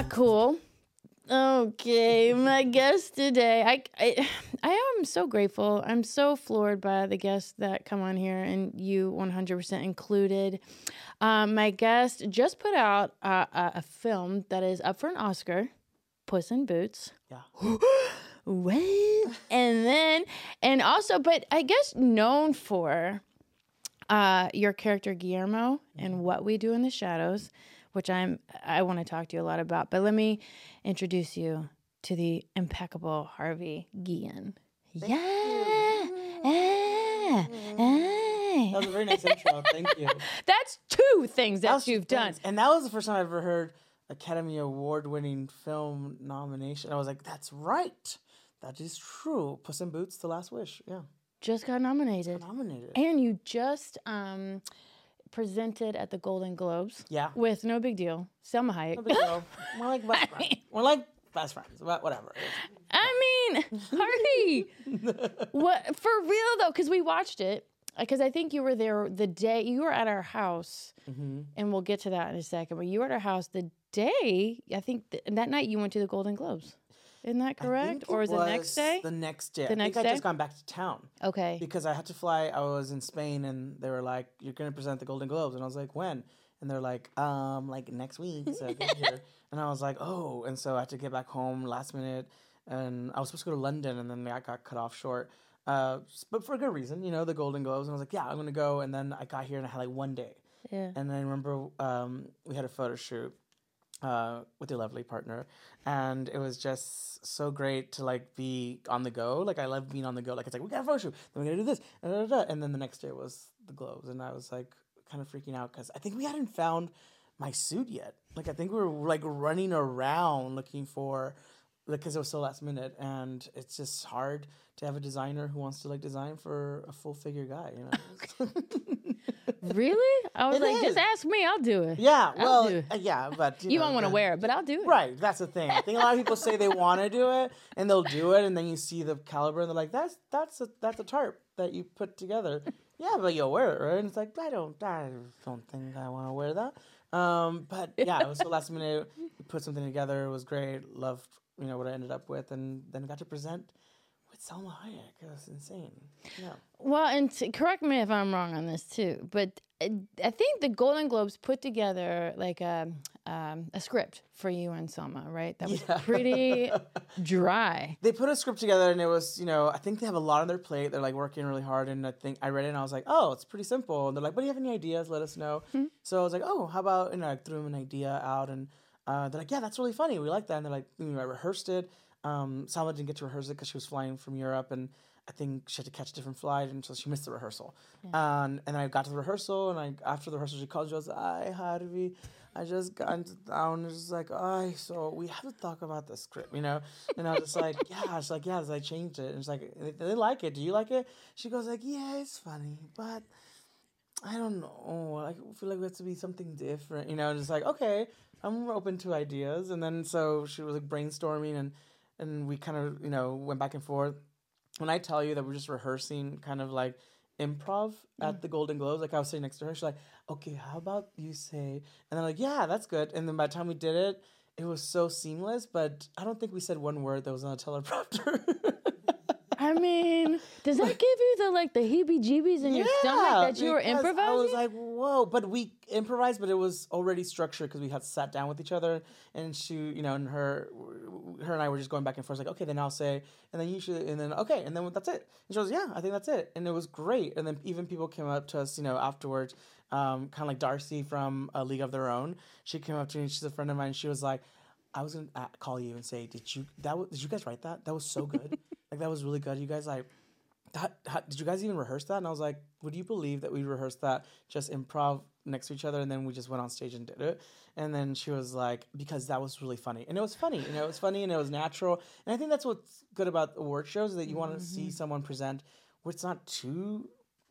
not cool. Okay, my guest today. I, I I am so grateful. I'm so floored by the guests that come on here, and you 100% included. Um, my guest just put out uh, a, a film that is up for an Oscar, Puss in Boots. Yeah. What? and then, and also, but I guess known for uh, your character Guillermo and what we do in the shadows, which I'm I want to talk to you a lot about. But let me introduce you to the impeccable Harvey Guillén. Yeah. Ah, That was a very nice intro. Thank you. That's two things that, was you've done. And that was the first time I've ever heard Academy Award winning film nomination. I was like, that's right. That is true. Puss in Boots, The Last Wish. Yeah. Just got nominated. Nominated. And you just um, presented at the Golden Globes. Yeah. With no big deal, Salma Hayek. No big deal. We're like best friends. We're like best friends. But whatever. I mean, Harvey, what for real though? Because we watched it. Because I think you were there the day you were at our house, Mm-hmm. and we'll get to that in a second. But you were at our house the day I think th- that night you went to the Golden Globes. Isn't that correct? think Or it was it the next day? The next day. The I next day? I just gone back to town. okay. because I had to fly. I was in Spain, and they were like, "You're gonna present the Golden Globes," and I was like, "When?" And they're like, "Um, like next week." So get here, and I was like, "Oh!" And so I had to get back home last minute, and I was supposed to go to London, and then that got cut off short. Uh, but for a good reason, you know, the Golden Globes, and I was like, "Yeah, I'm gonna go." And then I got here, and I had like one day, Yeah. and I remember um, we had a photo shoot uh, with your lovely partner, and it was just so great to like be on the go. Like I love being on the go. Like it's like we got a photo shoot, then we gotta do this, da, da, da, and then the next day was the globes, and I was like kind of freaking out because I think we hadn't found my suit yet. Like I think we were like running around looking for because it was so last minute, and it's just hard to have a designer who wants to like design for a full figure guy. You know. really? I was It like, just ask me, I'll do it. Yeah, I'll well, it. uh, yeah, but You know, won't want to wear it, but I'll do it. Right, that's the thing. I think a lot of people say they want to do it, and they'll do it, and then you see the caliber, and they're like, "That's that's a that's a tarp that you put together." Yeah, but you'll wear it, right? And it's like, I don't, I don't think I want to wear that. Um, but yeah, it was the last minute. We put something together. It was great. Loved, you know, what I ended up with, and then got to present with Salma Hayek. It was insane. Yeah. Well, and t- correct me if I'm wrong on this too, but uh, I think the Golden Globes put together like a um, a script for you and Salma, right? That was Yeah. pretty dry. they put a script together and it was you know i think they have a lot on their plate they're like working really hard and i think i read it and i was like oh it's pretty simple and they're like but do you have any ideas let us know so i was like oh how about and i threw them an idea out and uh, they're like yeah that's really funny we like that and they're like you i rehearsed it um, Salma didn't get to rehearse it because she was flying from europe and i think she had to catch a different flight and so she missed the rehearsal um, and then i got to the rehearsal and i after the rehearsal she called she was like hi harvey I just got into town. It's just like, oh, so we have to talk about the script, you know? And I was just like, yeah. She's like, yeah, so I changed it. And it's like, they, they like it. Do you like it? She goes like, yeah, it's funny, but I don't know. I feel like we have to be something different, you know? Just like, okay, I'm open to ideas. And then so she was like brainstorming, and and we kind of, you know, went back and forth. When I tell you that we're just rehearsing, kind of like improv at the mm. Golden Globes. Like I was sitting next to her, she's like, "Okay, how about you say?" And I'm like, "Yeah, that's good." And then by the time we did it, it was so seamless. But I don't think we said one word that was on a teleprompter. I mean, does that give you the like the heebie-jeebies in your stomach that you were improvising? I was like, whoa! But we improvised, but it was already structured because we had sat down with each other, and she, you know, and her, her and I were just going back and forth. Like, okay, then I'll say, and then you should, and then okay, and then that's it. And she goes, yeah, I think that's it, and it was great. And then even people came up to us, you know, afterwards, um, kind of like D'Arcy from A League of Their Own. She came up to me. She's a friend of mine. She was like. I was gonna uh, call you and say, did you that was, did you guys write that? That was so good. That was really good. You guys like that, how, did you guys even rehearse that? And I was like, would you believe that we rehearsed that just improv next to each other and then we just went on stage and did it? And then she was like, because that was really funny. And it was funny. And it was funny and it was natural. And I think that's what's good about award shows is that you want to mm-hmm. see someone present where it's not too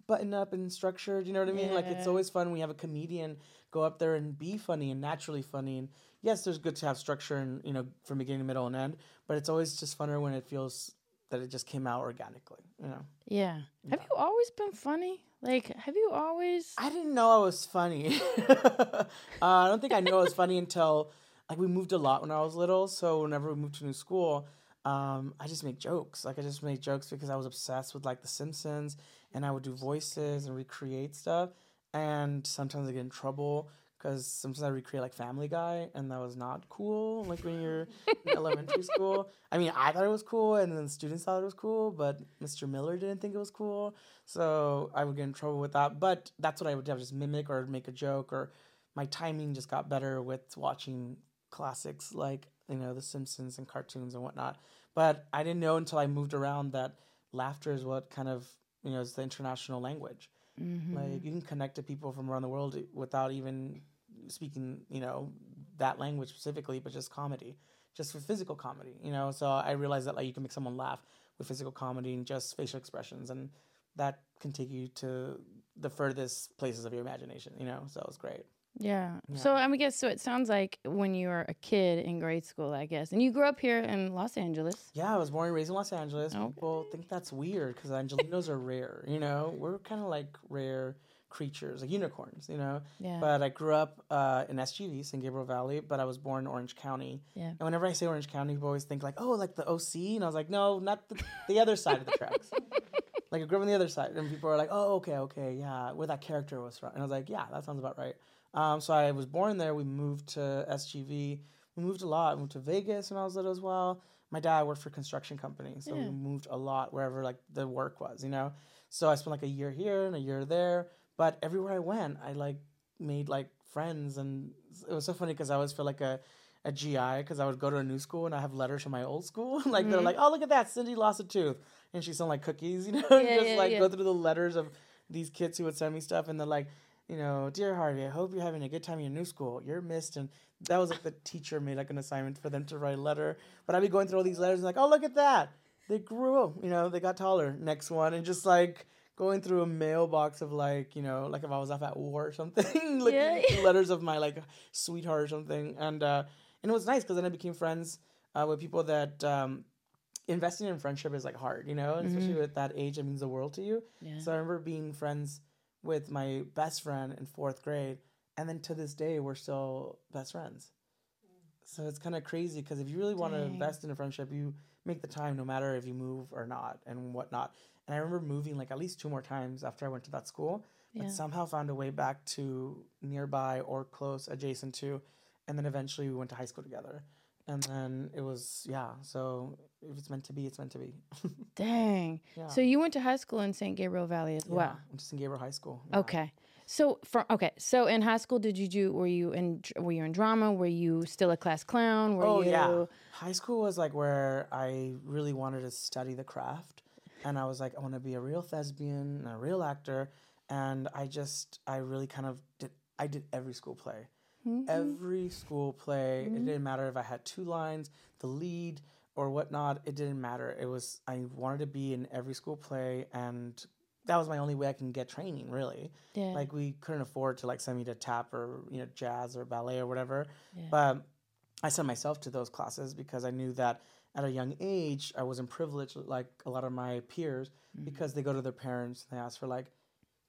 buttoned up and structured. You know what I mean? Like it's always fun we have a comedian go up there and be funny and naturally funny. And yes, there's good to have structure and you know from beginning, middle, and end. But it's always just funner when it feels that it just came out organically. You know, yeah. Have you always been funny? Like, have you always? I didn't know I was funny. uh, I don't think I knew I was funny until like we moved a lot when I was little. So whenever we moved to a new school, um, I just make jokes. Like I just make jokes because I was obsessed with like The Simpsons, and I would do voices and recreate stuff. And sometimes I get in trouble because sometimes I recreate like Family Guy, and that was not cool. Like when you're in elementary school. I mean, I thought it was cool, and then the students thought it was cool, but Mr. Miller didn't think it was cool. So I would get in trouble with that. But that's what I would do: I would just mimic or make a joke, or my timing just got better with watching classics like you know The Simpsons and cartoons and whatnot. But I didn't know until I moved around that laughter is what kind of you know is the international language. Mm-hmm. Like you can connect to people from around the world without even speaking, you know, that language specifically, but just comedy, just for physical comedy, you know. So I realized that like you can make someone laugh with physical comedy and just facial expressions, and that can take you to the furthest places of your imagination, you know. So it was great. Yeah. So I guess so. It sounds like when you were a kid in grade school, I guess, and you grew up here in Los Angeles. Yeah, I was born and raised in Los Angeles. Okay. People think that's weird because Angelinos are rare. You know, we're kind of like rare creatures, like unicorns. You know. Yeah. But I grew up uh, in SGV, San Gabriel Valley, but I was born in Orange County. Yeah. And whenever I say Orange County, people always think like, oh, like the OC, and I was like, no, not the, the other side of the tracks. like I grew up on the other side, and people are like, oh, okay, okay, yeah, where that character was from, and I was like, yeah, that sounds about right. Um, so I was born there. We moved to SGV. We moved a lot. We moved to Vegas when I was little as well. My dad worked for a construction company, so Yeah. we moved a lot wherever like the work was, you know. So I spent like a year here and a year there. But everywhere I went, I like made like friends, and it was so funny because I always feel like a a GI because I would go to a new school and I have letters from my old school. like they're mm-hmm. like, oh look at that, Cindy lost a tooth, and she sent like cookies, you know, Yeah, just yeah, like yeah. go through the letters of these kids who would send me stuff, and they're like, you know, dear Harvey, I hope you're having a good time in your new school. You're missed, and that was like the teacher made like an assignment for them to write a letter. But I'd be going through all these letters and like, oh look at that, they grew, you know, they got taller. Next one, and just like going through a mailbox of like, you know, like if I was off at war or something, looking Yeah. letters of my like sweetheart or something, and uh, and it was nice because then I became friends uh, with people that. Um, Investing in friendship is like hard, you know, especially at that age, it means the world to you. Yeah. So I remember being friends with my best friend in fourth grade, and then to this day, we're still best friends. So it's kind of crazy because if you really want to invest in a friendship, you make the time no matter if you move or not and whatnot. And I remember moving like at least two more times after I went to that school, Yeah. but somehow found a way back to nearby or close adjacent to. And then eventually we went to high school together. And then it was, yeah. So if it's meant to be, it's meant to be. Dang. Yeah. So you went to high school in San Gabriel Valley as yeah. well. I'm just in Gabriel High School. yeah. Okay. So from okay, so in high school, did you do? Were you in? Were you in drama? Were you still a class clown? Were oh you? yeah high school was like where i really wanted to study the craft and i was like i want to be a real thespian and a real actor and i just i really kind of did i did every school play Mm-hmm. every school play it didn't matter if i had two lines the lead or whatnot it didn't matter it was i wanted to be in every school play and that was my only way i can get training really Yeah. like we couldn't afford to like send me to tap or you know jazz or ballet or whatever Yeah. but i sent myself to those classes because i knew that at a young age i wasn't privileged like a lot of my peers because they go to their parents and they ask for like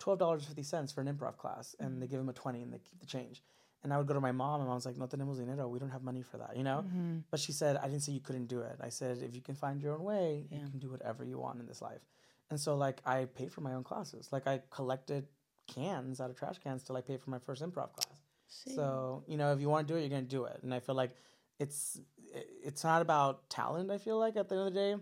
$12.50 for an improv class and they give them a 20 and they keep the change and i would go to my mom and i was like no tenemos dinero we don't have money for that you know Mm-hmm. but she said i didn't say you couldn't do it i said if you can find your own way Yeah. you can do whatever you want in this life and so like I paid for my own classes. Like I collected cans out of trash cans till I paid for my first improv class. See. So, you know, if you want to do it, you're going to do it. And I feel like it's it's not about talent, I feel like at the end of the day.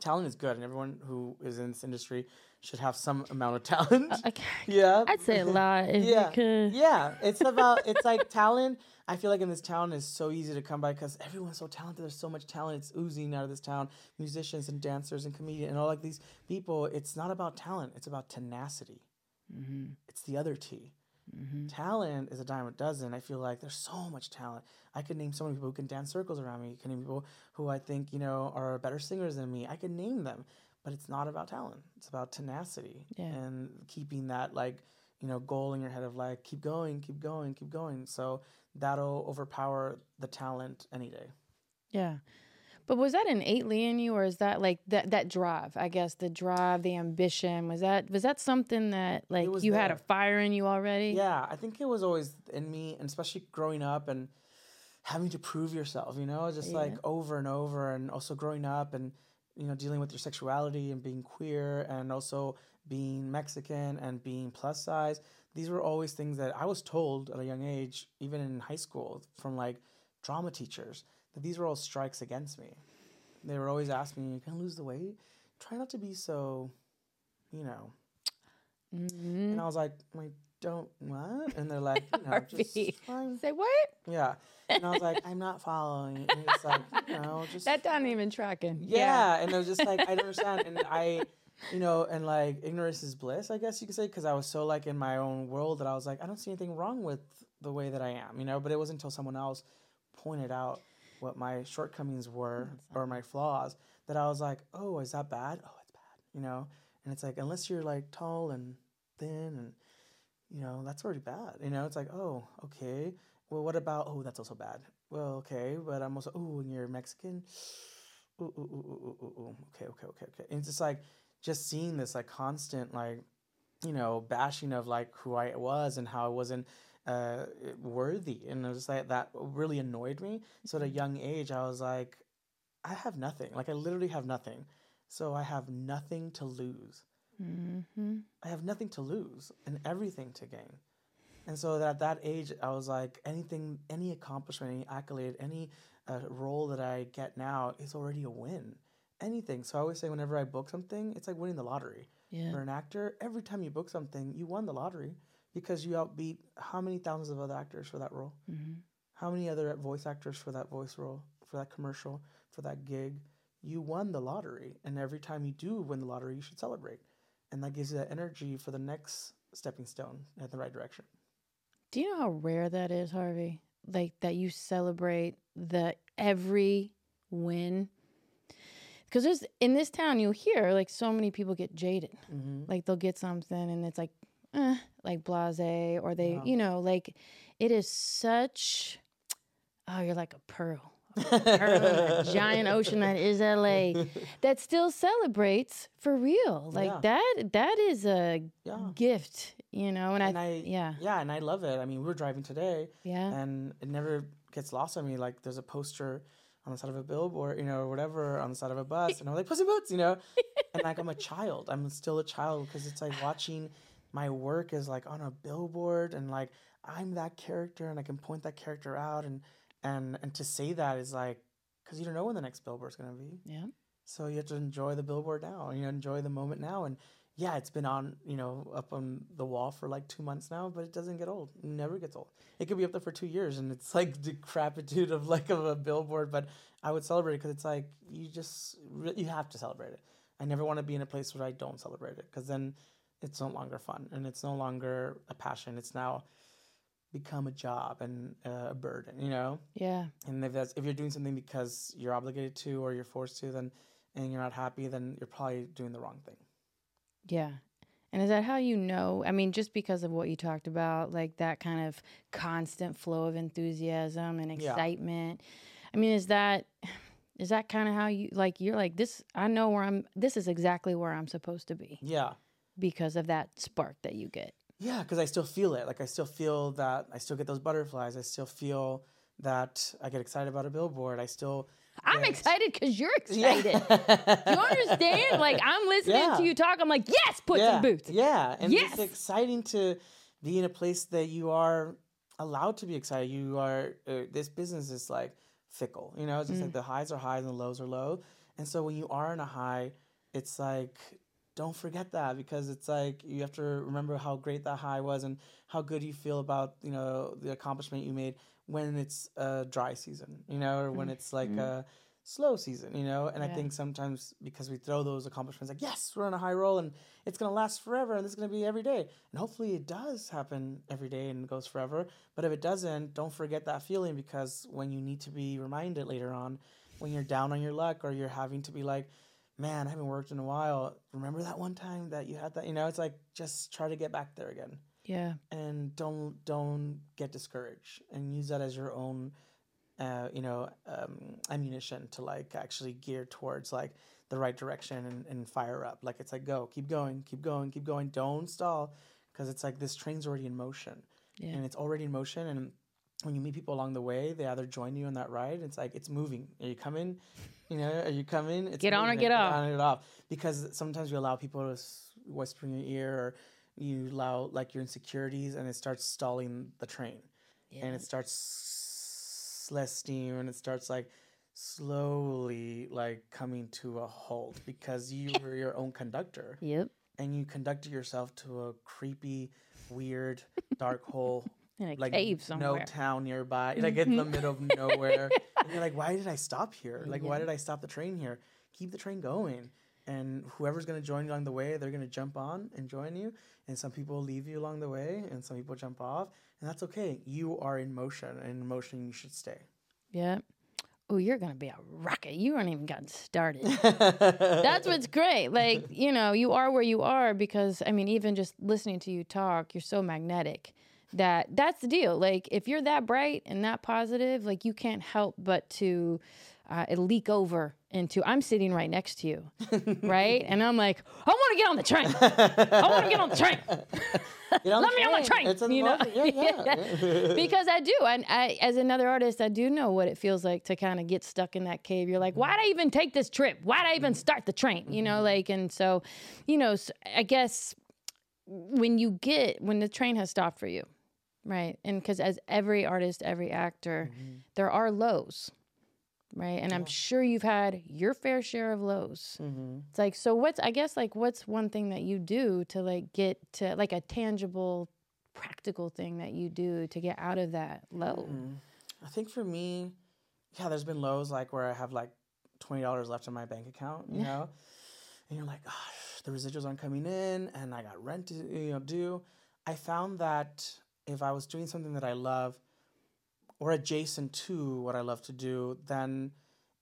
Talent is good and everyone who is in this industry should have some amount of talent. Okay. yeah. I'd say a lot if Yeah. you could. Yeah, it's about it's like talent. I feel like in this town is so easy to come by because everyone's so talented. There's so much talent. It's oozing out of this town. Musicians and dancers and comedians and all like these people. It's not about talent. It's about tenacity. Mm-hmm. It's the other T. Mm-hmm. Talent is a dime a dozen. I feel like there's so much talent. I could name so many people who can dance circles around me. I can name people who I think you know are better singers than me. I could name them, but it's not about talent. It's about tenacity Yeah. and keeping that like you know goal in your head of like keep going, keep going, keep going. So that'll overpower the talent any day. Yeah. But was that innately in you or is that like that that drive, I guess, the drive, the ambition, was that was that something that like you had a fire in you already? Yeah, I think it was always in me, and especially growing up and having to prove yourself, you know, just like over and over, and also growing up and you know dealing with your sexuality and being queer and also being Mexican and being plus size. These were always things that I was told at a young age, even in high school, from like drama teachers, that these were all strikes against me. They were always asking me, "You can lose the weight. Try not to be so, you know." Mm-hmm. And I was like, "I don't what?" And they're like, "You know, just fine." Say what? Yeah. And I was like, "I'm not following." And it's like, you know, just That doesn't even tracking. yeah. And it was just like, I don't understand. And I, you know, and like ignorance is bliss, I guess you could say, because I was so like in my own world that I was like, I don't see anything wrong with the way that I am, you know. But it wasn't until someone else pointed out what my shortcomings were or my flaws that I was like, oh, is that bad? Oh, it's bad, you know. And it's like unless you're like tall and thin and you know that's already bad, you know. It's like oh, okay. Well, what about oh, that's also bad. Well, okay, but I'm also oh, and you're Mexican. Ooh, ooh, ooh, ooh, ooh, ooh, ooh. Okay, okay, okay, okay. And it's just like just seeing this like constant like you know bashing of like who I was and how I wasn't uh worthy. And it was like that really annoyed me. So at a young age i was like i have nothing. Like i literally have nothing. So i have nothing to lose. Mm-hmm. i have nothing to lose and everything to gain. And so at that age i was like anything any accomplishment any accolade any uh, role that i get now is already a win. Anything. So i always say whenever i book something it's like winning the lottery. Yeah. for an actor, every time you book something, you won the lottery because you outbeat how many thousands of other actors for that role? Mm-hmm. How many other voice actors for that voice role, for that commercial, for that gig? You won the lottery. And every time you do win the lottery, you should celebrate. And that gives you that energy for the next stepping stone in the right direction. Do you know how rare that is, Harvey? Like that you celebrate the every win. Because there's in this town, you'll hear like so many people get jaded. Mm-hmm. Like they'll get something and it's like, eh, like blase, or they, Yeah. you know, like it is such. Oh, you're like a pearl, a pearl in that giant ocean that is LA, that still celebrates for real. Like Yeah. that. That is a Yeah. gift, you know. And, And I, I, yeah, yeah, and I love it. I mean, we were driving today, yeah, and it never gets lost on me. Like there's a poster on the side of a billboard, you know, or whatever, on the side of a bus, and I'm like Puss in Boots, you know, and like I'm a child. I'm still a child because it's like watching my work is like on a billboard, and like I'm that character, and I can point that character out, and and and to say that is like because you don't know when the next billboard's gonna be. yeah. So you have to enjoy the billboard now. And you know, enjoy the moment now. And yeah, it's been on, you know, up on the wall for like two months now, but it doesn't get old. It never gets old. It could be up there for two years, and it's like decrepitude of like of a billboard. But I would celebrate it because it's like you just you have to celebrate it. I never want to be in a place where I don't celebrate it because then it's no longer fun and it's no longer a passion. It's now become a job and uh, a burden. You know. Yeah. And if that's if you're doing something because you're obligated to or you're forced to, then and you're not happy, then you're probably doing the wrong thing. Yeah. And is that how you know? I mean, just because of what you talked about, like that kind of constant flow of enthusiasm and excitement. Yeah. excitement. I mean, is that is that kind of how you like you're like this I know where I'm this is exactly where I'm supposed to be Yeah, because of that spark that you get. yeah, because I still feel it. Like I still feel that I still get those butterflies. I still feel that I get excited about a billboard. I still. I'm get- excited cuz you're excited. You understand? Like I'm listening Yeah. to you talk. I'm like, "Yes, put yeah, some boots." Yeah, and Yes. it's exciting to be in a place that you are allowed to be excited. You are. Uh, this business is like fickle. You know, it's just Mm. like the highs are highs and the lows are low. And so when you are in a high, it's like don't forget that because it's like you have to remember how great that high was and how good you feel about you know the accomplishment you made when it's a dry season. You know, or when mm-hmm. it's like mm-hmm. a slow season, you know? And I think sometimes because we throw those accomplishments like, yes, we're on a high roll and it's going to last forever and this is going to be every day. And hopefully it does happen every day and goes forever. But if it doesn't, don't forget that feeling because when you need to be reminded later on, when you're down on your luck or you're having to be like, man, I haven't worked in a while. Remember that one time that you had that? You know, it's like just try to get back there again Yeah. and don't don't get discouraged and use that as your own uh, you know um, ammunition to like actually gear towards like the right direction and, and fire up like it's like go keep going keep going keep going don't stall because it's like this train's already in motion Yeah. and it's already in motion and when you meet people along the way, they either join you on that ride. It's like it's moving. Are you coming? You know, are you coming? It's Get on or get off. Get on or get off. Because sometimes you allow people to whisper in your ear, or you allow like your insecurities, and it starts stalling the train, and it starts less steam, and it starts like slowly like coming to a halt because you were your own conductor Yep. and you conducted yourself to a creepy, weird, dark hole, In a like cave no somewhere. Mm-hmm. town nearby, like in the middle of nowhere. and you're like, why did I stop here? Like, why did I stop the train here? Keep the train going. And whoever's gonna join you along the way, they're gonna jump on and join you. And some people leave you along the way, and some people jump off, and that's okay. You are in motion, and in motion you should stay. Yeah. Oh, you're gonna be a rocket. You aren't even gotten started. That's what's great. Like, you know, you are where you are because I mean, even just listening to you talk, you're so magnetic that that's the deal. Like, if you're that bright and that positive, like you can't help but to uh, leak over into I'm sitting right next to you, right? And I'm like, I want to get on the train. I want to get on the train. Get on Let me on the train, It's you know? Yeah, yeah. because I do. And I, as another artist, I do know what it feels like to kind of get stuck in that cave. You're like, why'd I even take this trip? Why'd I even start the train? You know, like, and so, you know, I guess when you get, when the train has stopped for you, right? And because as every artist, every actor, there are lows. Right. And I'm sure you've had your fair share of lows. Mm-hmm. It's like, so what's, I guess, like, what's one thing that you do to, like, get to, like, a tangible, practical thing that you do to get out of that low? I think for me, yeah, there's been lows like where I have like twenty dollars left in my bank account, you know, and you're like, gosh, the residuals aren't coming in, and I got rent to you know do. I found that if I was doing something that I love, or adjacent to what I love to do, then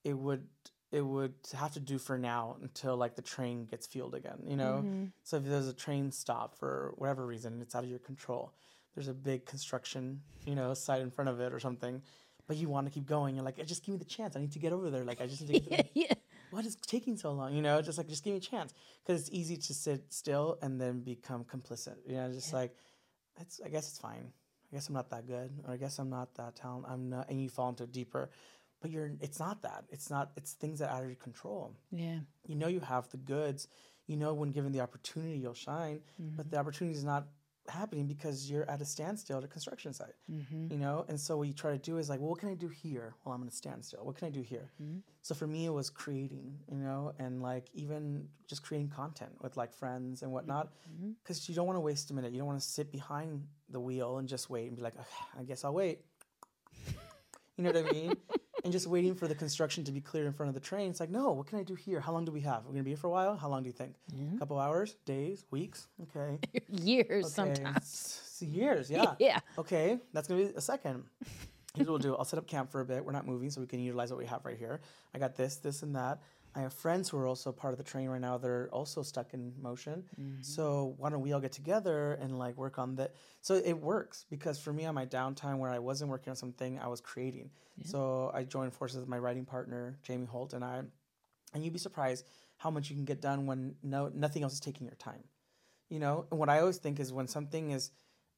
it would it would have to do for now until like the train gets fueled again, you know. Mm-hmm. So if there's a train stop for whatever reason, it's out of your control. There's a big construction, you know, site in front of it or something, but you want to keep going. You're like, just give me the chance. I need to get over there. Like I just need to. Get yeah. what is taking so long? You know, just like just give me a chance because it's easy to sit still and then become complicit. You know, just like it's. I guess it's fine. I guess I'm not that good, or I guess I'm not that talented. I'm not, and you fall into deeper. But you're. It's not that. It's not. It's things that are out of your control Yeah. you know you have the goods you know when given the opportunity you'll shine mm-hmm. but the opportunity is not happening because you're at a standstill at a construction site mm-hmm. you know? And so what you try to do is like well what can i do here while i'm in a standstill? What can i do here? Mm-hmm. So for me it was creating you know and like even just creating content with like friends and whatnot mm-hmm. because you don't want to waste a minute. You don't want to sit behind the wheel and just wait and be like "Ugh, i guess i'll wait. You know what I mean? And just waiting for the construction to be cleared in front of the train. It's like, no, what can I do here? How long do we have? We're gonna be here for a while. How long do you think? A couple hours, days, weeks? Okay. Years Okay. sometimes. S- years, yeah. Yeah. Okay, that's gonna be a second. Here's what we'll do. I'll set up camp for a bit. We're not moving, so we can utilize what we have right here. I got this, this, and that. I have friends who are also part of the train right now. They're also stuck in motion. Mm-hmm. So why don't we all get together and like work on that? So it works because for me on my downtime where I wasn't working on something, I was creating. So I joined forces with my writing partner Jamie Holt and I, and you'd be surprised how much you can get done when no nothing else is taking your time you know and what i always think is when something is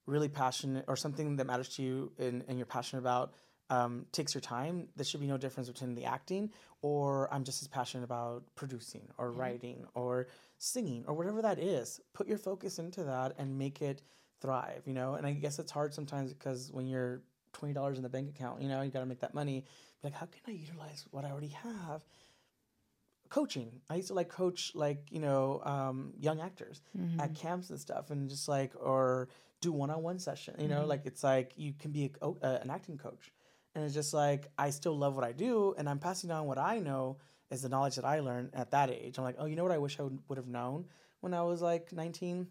really passionate or something that matters to you and, and you're passionate about um, takes your time there should be no difference between the acting or i'm just as passionate about producing or writing or singing or whatever that is. Put your focus into that and make it thrive you know? And i guess it's hard sometimes because when you're $20 in the bank account you know you got to make that money. Like how can i utilize what i already have? Coaching. I used to like coach like you know um, young actors at camps and stuff, and just like or do one on one session. You know, like it's like you can be a, uh, an acting coach, and it's just like I still love what I do, and I'm passing on what I know is the knowledge that I learned at that age. I'm like, oh, you know what? I wish I would, have known when I was like 19.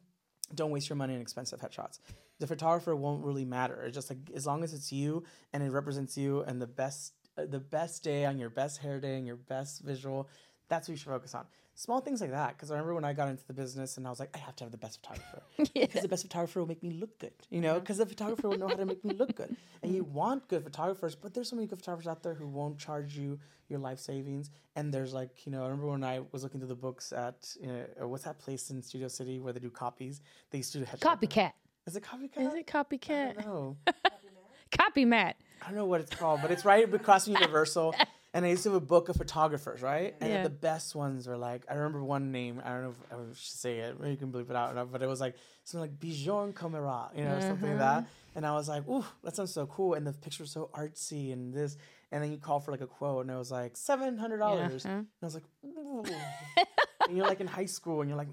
Don't waste your money on expensive headshots. The photographer won't really matter. It's just like as long as it's you and it represents you and the best uh, the best day on your best hair day and your best visual that's what you should focus on. Small things like that. Because I remember when I got into the business and I was like, I have to have the best photographer. Because the best photographer will make me look good, you know? Because the photographer will know how to make me look good. And you mm-hmm. want good photographers, but there's so many good photographers out there who won't charge you your life savings. And there's like, you know, I remember when I was looking through the books at, you know, uh, what's that place in Studio City where they do copies? They used to do. Copycat. Is it copycat? Is it copycat? No. copy mat. I don't know what it's called, but it's right across from Universal. And I used to have a book of photographers, right? And Yeah. the best ones were like, I remember one name. I don't know if I should say it. Maybe you can bleep it out. or not, But it was like something like Bijon Camera, you know, something like that. Mm-hmm. And I was like, ooh, that sounds so cool. And the picture was so artsy and this. And then you call for like a quote, and it was like seven hundred dollars. Yeah. And I was like, ooh. and you're like in high school, and you're like,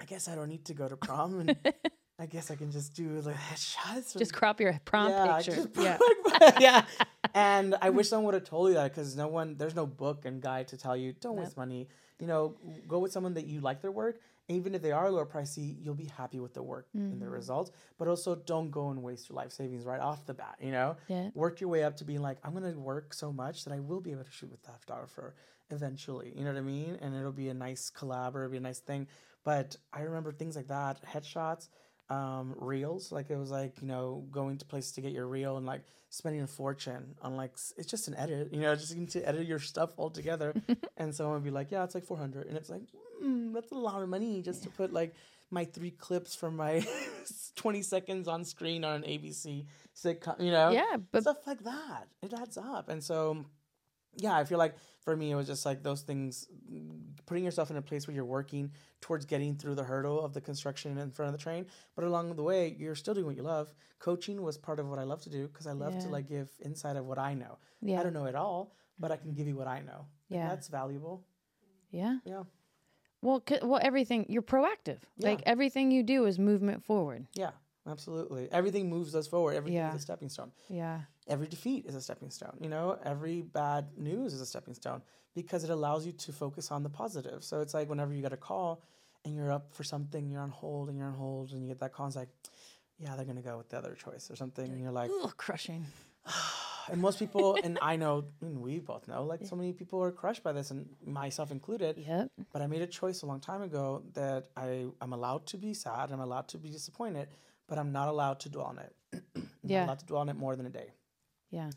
I guess I don't need to go to prom, and I guess I can just do like headshots. Just crop your prom picture. just Yeah. yeah. And I wish someone would have told you that because no one, there's no book and guide to tell you don't waste money. You know, go with someone that you like their work. Even if they are lower pricey, you'll be happy with the work and Mm-hmm. the results. But also, don't go and waste your life savings right off the bat. You know, Yeah. work your way up to being like, I'm gonna work so much that I will be able to shoot with that photographer eventually. You know what I mean? And it'll be a nice collab or it'll be a nice thing. But I remember things like that, headshots, um, reels. Like it was like you know going to places to get your reel and like spending a fortune on like it's just an edit. You know, just to edit your stuff all together. and someone would be like, yeah, it's like four hundred, and it's like mm, that's a lot of money just to put like my three clips from my 20 seconds on screen on an ABC sitcom, you know? Yeah, but stuff like that. It adds up. And so, yeah, I feel like for me, it was just like those things, putting yourself in a place where you're working towards getting through the hurdle of the construction in front of the train. But along the way, you're still doing what you love. Coaching was part of what I love to do because I love to like give insight of what I know. Yeah. I don't know it all, but I can give you what I know. And Yeah. That's valuable. yeah. Yeah. Well, c- well, everything you're proactive. Yeah. Like everything you do is movement forward. Yeah. Absolutely. Everything moves us forward. Everything Yeah. is a stepping stone. Yeah. Every defeat is a stepping stone. You know, every bad news is a stepping stone because it allows you to focus on the positive. So it's like whenever you get a call and you're up for something, you're on hold and you're on hold, and you get that call, it's like, yeah, they're gonna go with the other choice or something. And you're like, Ugh, crushing. and most people, and I know, and we both know, like so many people are crushed by this, and myself included. Yep. But I made a choice a long time ago that I I'm allowed to be sad, I'm allowed to be disappointed, but I'm not allowed to dwell on it. I'm Yeah. not allowed to dwell on it more than a day Yeah.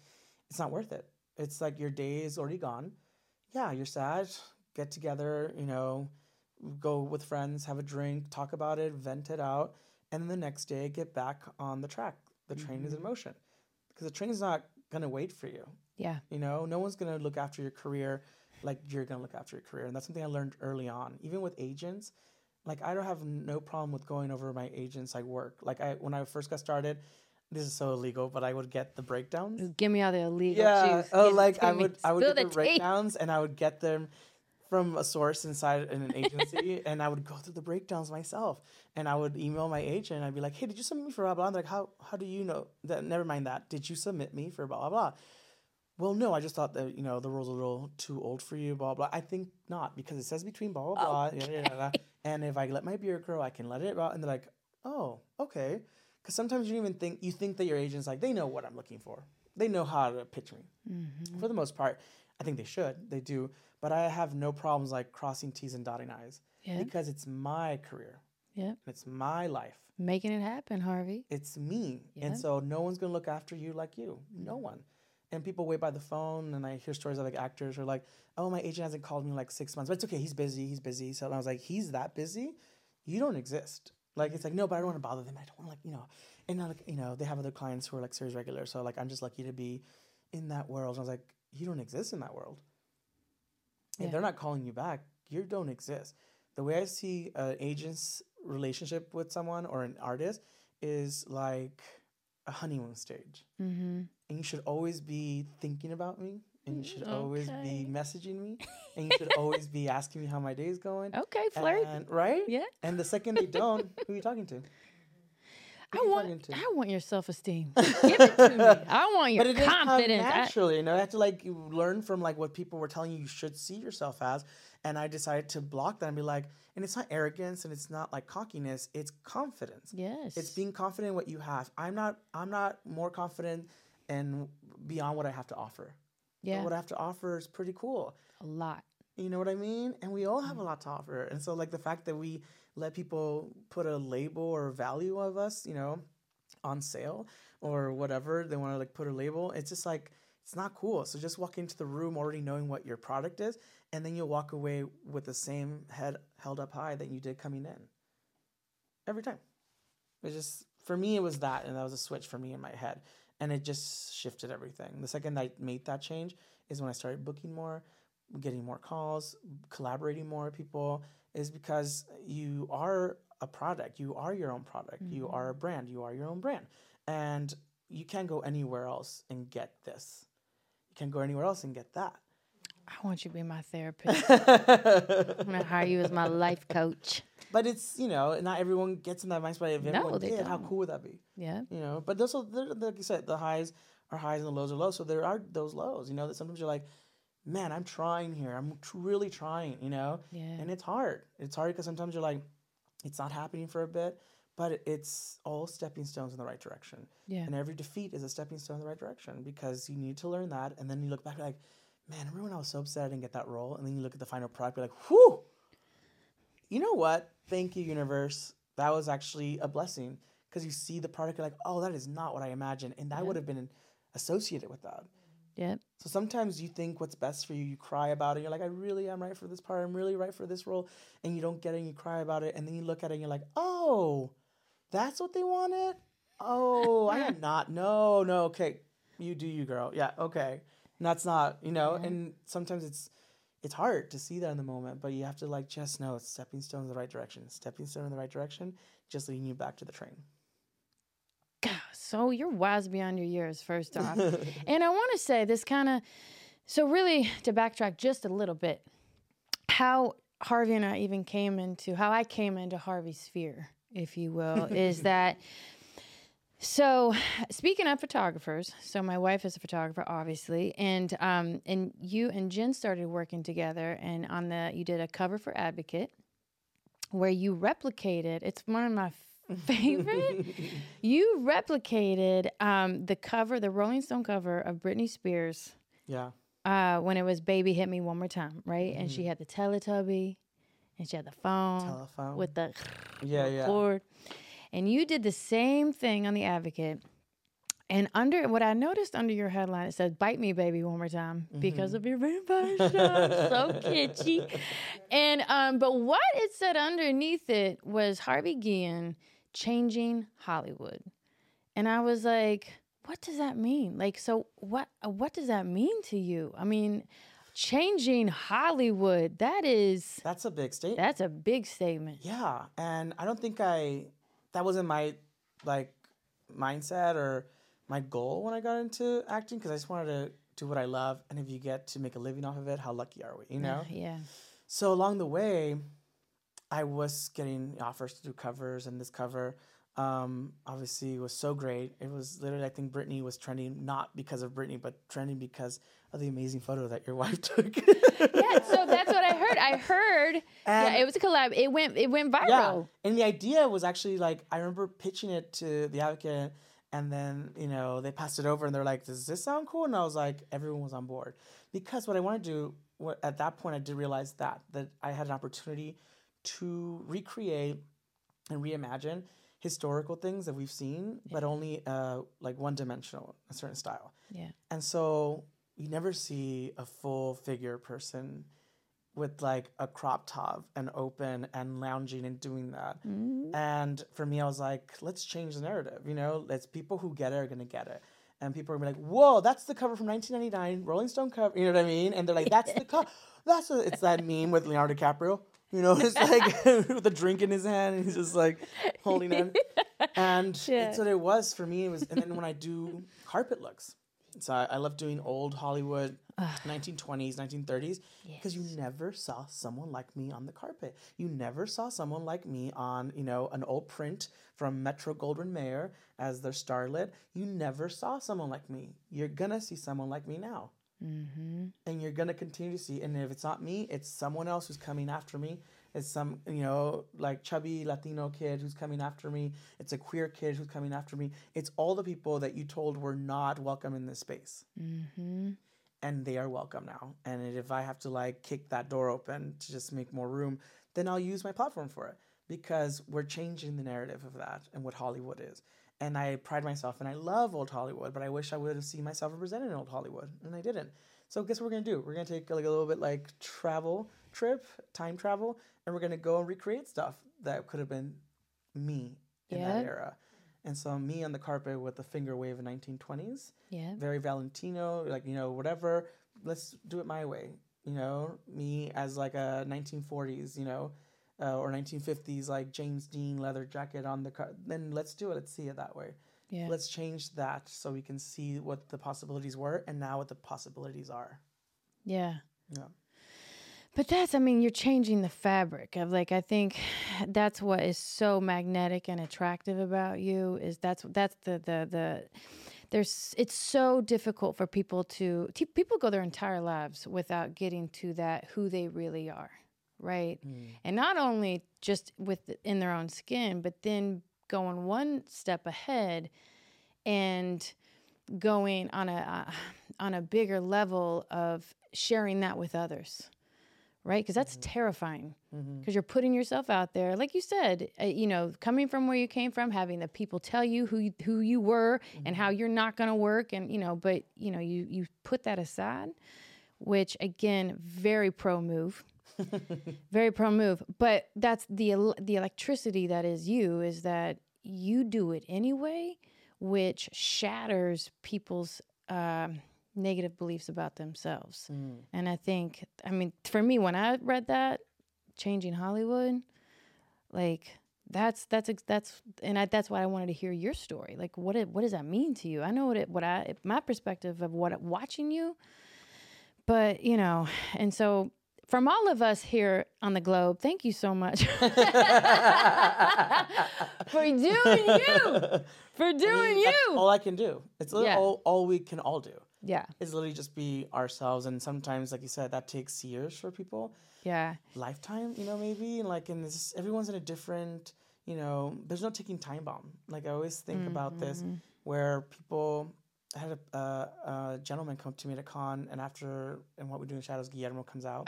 it's not worth it. It's like your day is already gone. Yeah, you're sad. Get together, you know, go with friends, have a drink, talk about it, vent it out, and then the next day get back on the track. The train is in mm-hmm. motion because the train is not gonna wait for you. Yeah. You know, no one's gonna look after your career like you're gonna look after your career, and that's something I learned early on. Even with agents, like I don't have no problem with going over my agents I work. Like I when I first got started, this is so illegal, but I would get the breakdowns. Give me all the illegal Yeah. Oh, like I would I would get the tea. breakdowns and I would get them from a source inside in an agency and I would go through the breakdowns myself. And I would email my agent and I'd be like, Hey, did you submit me for blah blah? And they're like, How how do you know that never mind that. Did you submit me for blah blah blah? Well, no, I just thought that, you know, the rules are a little too old for you, blah blah. I think not, because it says between blah blah blah. Oh, yada, yada, yada. And if I let my beard grow, I can let it out. And they're like, Oh, okay. Because sometimes you even think you think that your agent's like they know what I'm looking for. They know how to pitch me. Mm-hmm. For the most part, I think they should. They do. But I have no problems like crossing T's and dotting I's Yeah. because it's my career. Yeah. It's my life. Making it happen, Harvey. It's me. And so no one's gonna look after you like you. No one. And people wait by the phone and I hear stories of like actors who are like, oh, my agent hasn't called me in like six months. But it's okay, he's busy, he's busy. So I was like, he's that busy? You don't exist. Like it's like, no, but I don't want to bother them. I don't want like, you know, and like, you know, they have other clients who are like series regular. So like I'm just lucky to be in that world. And I was like, you don't exist in that world. Yeah. If they're not calling you back, you don't exist. The way I see an agent's relationship with someone or an artist is like a honeymoon stage. Mm-hmm. And you should always be thinking about me. And you should always be messaging me. And you should always be asking me how my day is going. Okay, flirt. And, right? Yeah. And the second they don't, who are you talking to? I want, to? I want your self esteem. Give it to me. I want your but it confidence. I- naturally. You know, I have to like learn from like what people were telling you you should see yourself as. And I decided to block that and be like, and it's not arrogance and it's not like cockiness, it's confidence. yes. It's being confident in what you have. I'm not I'm not more confident and beyond what I have to offer. But yeah, What I have to offer is pretty cool. a lot. You know what I mean? And we all have a mm-hmm. lot to offer. And so like the fact that we let people put a label or value of us, you know, on sale or whatever, they want to like put a label, it's just like it's not cool. So just walk into the room already knowing what your product is, and then you'll walk away with the same head held up high that you did coming in. Every time. It just for me it was that and that was a switch for me in my head. And it just shifted everything. The second I made that change is when I started booking more, getting more calls, collaborating more with people. Is because you are a product. You are your own product. You mm-hmm. are a brand. You are your own brand, and you can't go anywhere else and get this. You can't go anywhere else and get that. I want you to be my therapist. I'm gonna hire you as my life coach. But it's you know not everyone gets in that mindset. If No, everyone they did, how don't. how cool would that be? Yeah. You know. But those like you said, the highs are highs and the lows are lows. So there are those lows. You know that sometimes you're like, man, I'm trying here. I'm tr- really trying. You know. Yeah. And it's hard. It's hard because sometimes you're like, it's not happening for a bit, but it's all stepping stones in the right direction. Yeah. And every defeat is a stepping stone in the right direction because you need to learn that. And then you look back like, man, remember when I was so upset I didn't get that role? And then you look at the final product, you're like, whew, you know what? Thank you, universe. That was actually a blessing because you see the product, you're like, oh, that is not what I imagined. And I would have been associated with that. Yep. So sometimes you think what's best for you, you cry about it. You're like, I really am right for this part. I'm really right for this role. And you don't get it and you cry about it. And then you look at it and you're like, oh, that's what they wanted? Oh, I am not. No, no. Okay. You do you, girl. Yeah. Okay. And that's not, you know, and sometimes it's, it's hard to see that in the moment, but you have to like just know it's stepping stone in the right direction. Stepping stone in the right direction, just leading you back to the train. God, so you're wise beyond your years, first off. and I want to say this kind of, so really to backtrack just a little bit, how Harvey and I even came into, how I came into Harvey's sphere, if you will, is that. So, speaking of photographers, so my wife is a photographer, obviously, and um, and you and Jen started working together, and on the you did a cover for Advocate, where you replicated. It's one of my favorite. you replicated um, the cover, the Rolling Stone cover of Britney Spears Yeah. uh, when it was "Baby Hit Me One More Time," right? And she had the Teletubby, and she had the phone Telephone. with the yeah, yeah. cord. And you did the same thing on the Advocate. And under what I noticed under your headline, it says "Bite Me, Baby, One More Time" because of your vampire shot. so kitschy. And um, but what it said underneath it was Harvey Guillén changing Hollywood, and I was like, "What does that mean? Like, so what? What does that mean to you? I mean, changing Hollywood. That is That's a big statement. that's a big statement. Yeah, and I don't think I that wasn't my like mindset or my goal when I got into acting because I just wanted to do what I love, and if you get to make a living off of it, how lucky are we? You know. Yeah. So along the way, I was getting offers to do covers, and this cover um, obviously was so great. It was literally, I think Britney was trending not because of Britney, but trending because of the amazing photo that your wife took. yeah, so that's what I heard. I heard. And- yeah, it was a collab. It went. It went viral. Yeah, and the idea was actually like I remember pitching it to the advocate, and then you know they passed it over, and they're like, "Does this sound cool?" And I was like, everyone was on board because what I wanted to do what, at that point, I did realize that that I had an opportunity to recreate and reimagine historical things that we've seen, but only uh, like one dimensional, a certain style. Yeah. And so you never see a full figure person with like a crop top and open and lounging and doing that. And for me, I was like, let's change the narrative. You know, it's people who get it are gonna get it. And people are gonna be like, whoa, that's the cover from 1999, Rolling Stone cover. You know what I mean? And they're like, that's the cover. That's a, it's that meme with Leonardo DiCaprio. You know, it's like with a drink in his hand and he's just like holding it. And Yeah. it's what it was for me. It was, and then when I do carpet looks, so I, uh, I love doing old Hollywood, 1920s, 1930s, because you never saw someone like me on the carpet. You never saw someone like me on, you know, an old print from Metro Goldwyn Mayer as their starlet. You never saw someone like me. You're gonna see someone like me now Mm-hmm. and you're gonna continue to see. And if it's not me, it's someone else who's coming after me. It's some you know like chubby Latino kid who's coming after me. It's a queer kid who's coming after me. It's all the people that you told were not welcome in this space, Mm-hmm. and they are welcome now. And if I have to like kick that door open to just make more room, then I'll use my platform for it because we're changing the narrative of that and what Hollywood is. And I pride myself and I love old Hollywood, but I wish I would have seen myself represented in old Hollywood, and I didn't. So guess what we're gonna do? We're gonna take like a little bit like travel trip, time travel, and we're gonna go and recreate stuff that could have been me in Yeah. that era. And so me on the carpet with the finger wave of 1920s, Yeah. very Valentino, like you know whatever. Let's do it my way. You know, me as like a 1940s, you know, uh, or 1950s like James Dean leather jacket on the car. Then let's do it. Let's see it that way. Yeah. Let's change that so we can see what the possibilities were and now what the possibilities are. Yeah. Yeah. But that's, I mean, you're changing the fabric of like, I think that's what is so magnetic and attractive about you is that's, that's the, the, the, there's, it's so difficult for people to, people go their entire lives without getting to that who they really are. Right. And not only just with in their own skin, but then going one step ahead and going on a, uh, on a bigger level of sharing that with others right? Because that's terrifying. Because you're putting yourself out there, like you said, uh, you know, coming from where you came from, having the people tell you who you, who you were and how you're not going to work, and you know, but you know, you you put that aside, which again, very pro move, very pro move. But that's the el- the electricity that is you is that you do it anyway, which shatters people's. Um, negative beliefs about themselves. And I think, I mean, for me, when I read that, changing Hollywood, like that's that's that's and I, that's why I wanted to hear your story. Like, what it, what does that mean to you? I know what it, what I my perspective of what watching you, but you know, and so from all of us here on the globe, thank you so much for doing you, for doing That's you. all I can do. It's Yeah. all, all we can all do. Yeah, Is literally just be ourselves. And sometimes, like you said, that takes years for people. yeah, lifetime, you know, maybe. And like, and this, everyone's in a different, you know, there's no taking time bomb. Like, I always think about this Mm-hmm. where people, I had a, uh, a gentleman come to me at a con, and after, and what we do in Shadows, Guillermo comes out.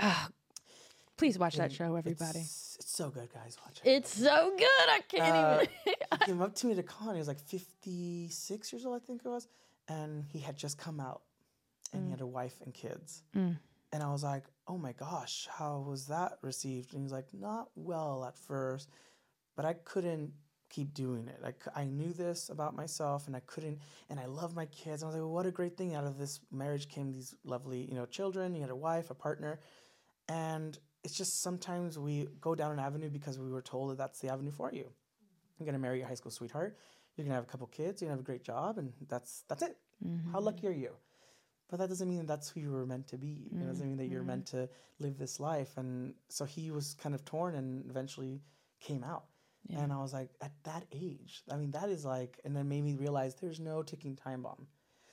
please watch that show, everybody. It's, it's so good, guys. Watch it. It's so good. I can't Uh, even. he came up to me at a con. He was like 56 years old, I think it was. And he had just come out and he had a wife and kids. And I was like, oh my gosh, how was that received? And he's like, not well at first, but I couldn't keep doing it. i knew this about myself and I couldn't, and I love my kids. And I was like, well, what a great thing. Out of this marriage came these lovely, you know, children. you had a wife, a partner. And it's just sometimes we go down an avenue because we were told that that's the avenue for you. You're gonna marry your high school sweetheart. You're gonna have a couple kids. You're gonna have a great job, and that's that's it. Mm-hmm. How lucky are you? But that doesn't mean that that's who you were meant to be. It doesn't mean that you're mm-hmm. meant to live this life. And so he was kind of torn, and eventually came out. And I was like, at that age, I mean, that is like, and then made me realize there's no ticking time bomb.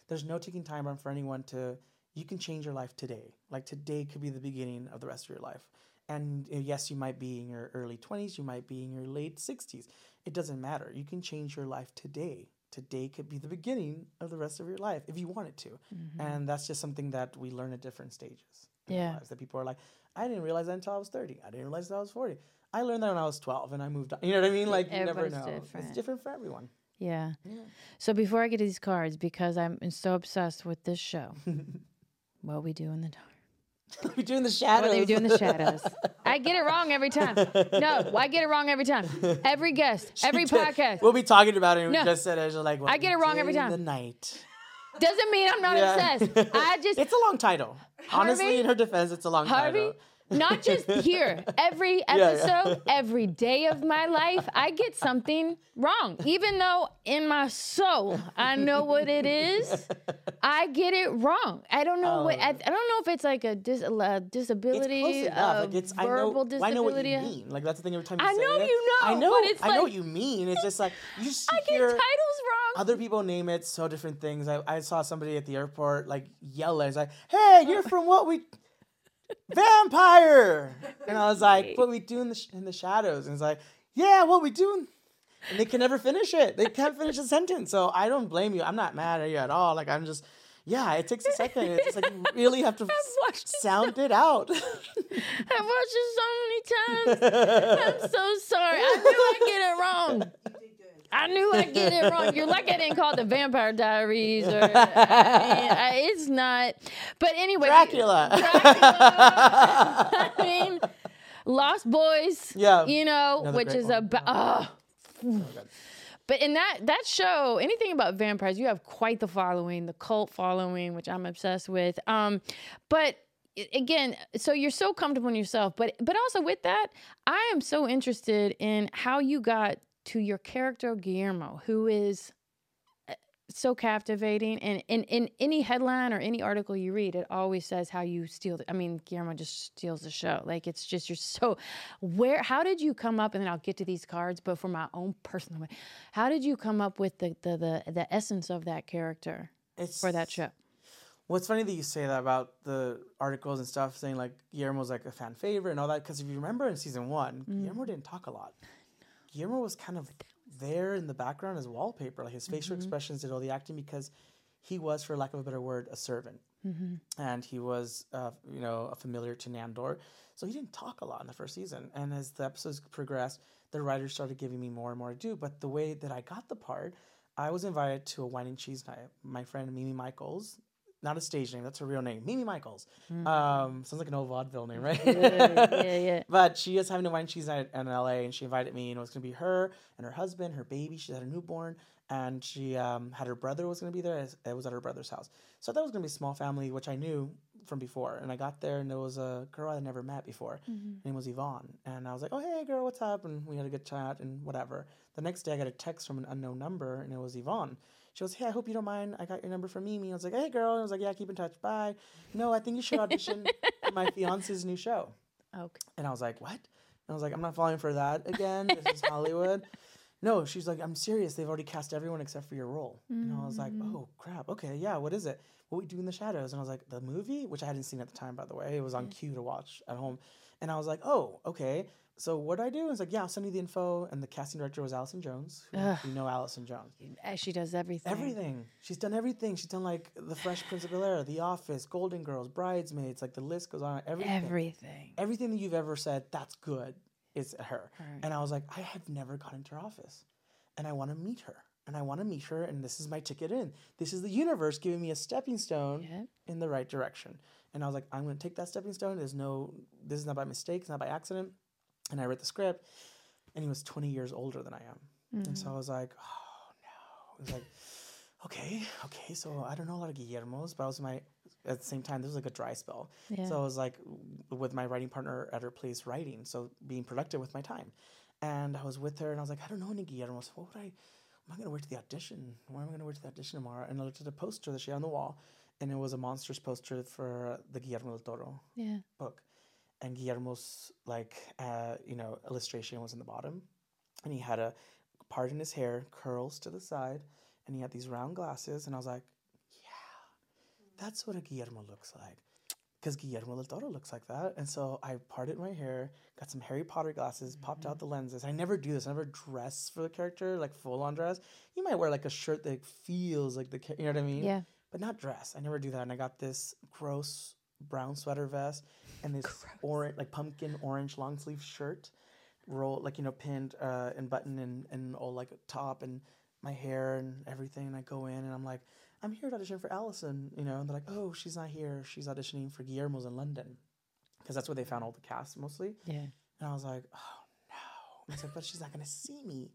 There's no ticking time bomb for anyone to. You can change your life today. Like today could be the beginning of the rest of your life. And yes, you might be in your early 20s, you might be in your late 60s. It doesn't matter. You can change your life today. Today could be the beginning of the rest of your life if you wanted to. Mm-hmm. And that's just something that we learn at different stages. Yeah. that people are like, I didn't realize that until I was 30. I didn't realize that I was 40. I learned that when I was 12 and I moved on. You know what I mean? Like, you never know. different. It's different for everyone. Yeah. yeah. So before I get to these cards, because I'm so obsessed with this show, what we do in the dark, we do in the shadows. what they do in the shadows. I get it wrong every time. No, I get it wrong every time. Every guest, every podcast. We'll be talking about it. And No. we just said it. Like, what I get it wrong every in time. The night. Doesn't mean I'm not Yeah. obsessed. I just It's a long title. Honestly, in her defense, it's a long Harvey, title. Not just here. Every Yeah, yeah. episode, every day of my life, I get something wrong. Even though in my soul I know what it is, I get it wrong. I don't know what. I, I don't know if it's like a, dis, a. It's disability, a Like it's, I know, verbal disability. I know what you mean. Like that's the thing every time you say it, I say know it. you know, I know. I know what you mean. It's just like you just I get hear titles wrong. other people name it so different things. I, I saw somebody at the airport like yell at. Like, "Hey, you're from what we." Vampire, and I was like, "What we do in the sh- in the shadows?" And it's like, "Yeah, what we do," in-" and they can never finish it. They can't finish a sentence. So I don't blame you. I'm not mad at you at all. Like I'm just, yeah, it takes a second. It's just like you really have to sound it out. I've watched it so many times. I'm so sorry. I knew I get it wrong. I knew I'd get it wrong. You're lucky I didn't call it the Vampire Diaries or I mean, I, it's not. But anyway, Dracula. I mean, Lost Boys. Yeah. you know, Another which is one. about. Oh. but in that that show, anything about vampires, you have quite the following, the cult following, which I'm obsessed with. Um, but again, so you're so comfortable in yourself, but but also with that, I am so interested in how you got to your character Guillermo, who is uh, so captivating and in, in any headline or any article you read it always says how you steal the, i mean guillermo just steals the show like it's just you're so where how did you come up and then i'll get to these cards but for my own personal way how did you come up with the the the, the essence of that character It's for that show Well, it's funny that you say that about the articles and stuff, saying like Guillermo's like a fan favorite and all that. Because if you remember in season one, Mm. Guillermo didn't talk a lot. Guillermo was kind of there in the background as wallpaper. Like his facial Mm-hmm. expressions did all the acting because he was, for lack of a better word, a servant. Mm-hmm. And he was, uh, you know, a familiar to Nandor. So he didn't talk a lot in the first season. And as the episodes progressed, the writers started giving me more and more to do. But the way that I got the part, I was invited to a wine and cheese night. My friend Mimi Michaels, not a stage name, that's her real name, Mimi Michaels. Um, sounds like an old vaudeville name, right? yeah yeah But she is having a wine cheese night in LA, and she invited me, and it was gonna be her and her husband, her baby. She had a newborn, and she um, had her brother was gonna be there. It was at her brother's house, so that was gonna be a small family, which I knew from before. And I got there, and there was a girl I never met before. Her name was Yvonne, and I was like, "Oh hey, girl, what's up?" And we had a good chat and whatever. The next day, I got a text from an unknown number, and it was Yvonne. She goes, "Hey, I hope you don't mind. I got your number from Mimi." I was like, "Hey, girl." And I was like, "Yeah, keep in touch. Bye." No, I think you should audition for my fiance's new show. okay And I was like, what? And I was like, I'm not falling for that again. This is Hollywood. No, she's like, I'm serious. They've already cast everyone except for your role. And I was like, mm-hmm. oh, crap. Okay, yeah, what is it? What we do in the shadows? And I was like, the movie, which I hadn't seen at the time, by the way. It was on mm. cue to watch at home. And I was like, oh, okay. So what do I do? And it's like, yeah, I'll send you the info. And the casting director was Allison Jones. Who, you know Allison Jones. She does everything Everything. She's done everything. She's done like The Fresh Prince of Bel Air, The Office, Golden Girls, Bridesmaids. Like the list goes on. Everything everything everything that you've ever said that's good is her. And I was like, I have never gone into her office, and I want to meet her, and I want to meet her, and this is my ticket in. This is the universe giving me a stepping stone in the right direction. And I was like, I'm going to take that stepping stone. There's no, this is not by mistake. It's not by accident. And I read the script, and he was 20 years older than I am. And so mm. I was like, oh no. It was like, okay, okay. So I don't know a lot of Guillermo's, but I was my, at the same time, this was like a dry spell. Yeah. So I was like with my writing partner at her place writing, so being productive with my time. And I was with her, and I was like, I don't know any Guillermo's. What would I? Am I gonna wear to the audition? Where am I gonna wear to the audition tomorrow? And I looked at the poster that she had on the wall, and it was a monsters poster for the Guillermo del Toro yeah book. And Guillermo's like, uh, you know, illustration was in the bottom, and he had a part in his hair, curls to the side, and he had these round glasses. And I was like, yeah, that's what a Guillermo looks like. Because Guillermo del Toro looks like that. And so I parted my hair, got some Harry Potter glasses, popped out the lenses. I never do this. I never dress for the character, like full on dress. You might wear like a shirt that feels like the, you know what I mean? yeah but not dress. I never do that. And I got this gross brown sweater vest and this orange, like pumpkin orange long sleeve shirt, roll like you know pinned uh, and button and and all like a top and my hair and everything. And I go in and I'm like, I'm here to audition for Allison, you know. And they're like, Oh, she's not here. She's auditioning for Guillermo's in London, because that's where they found all the cast mostly. yeah And I was like, oh no. It's like, but she's not gonna see me.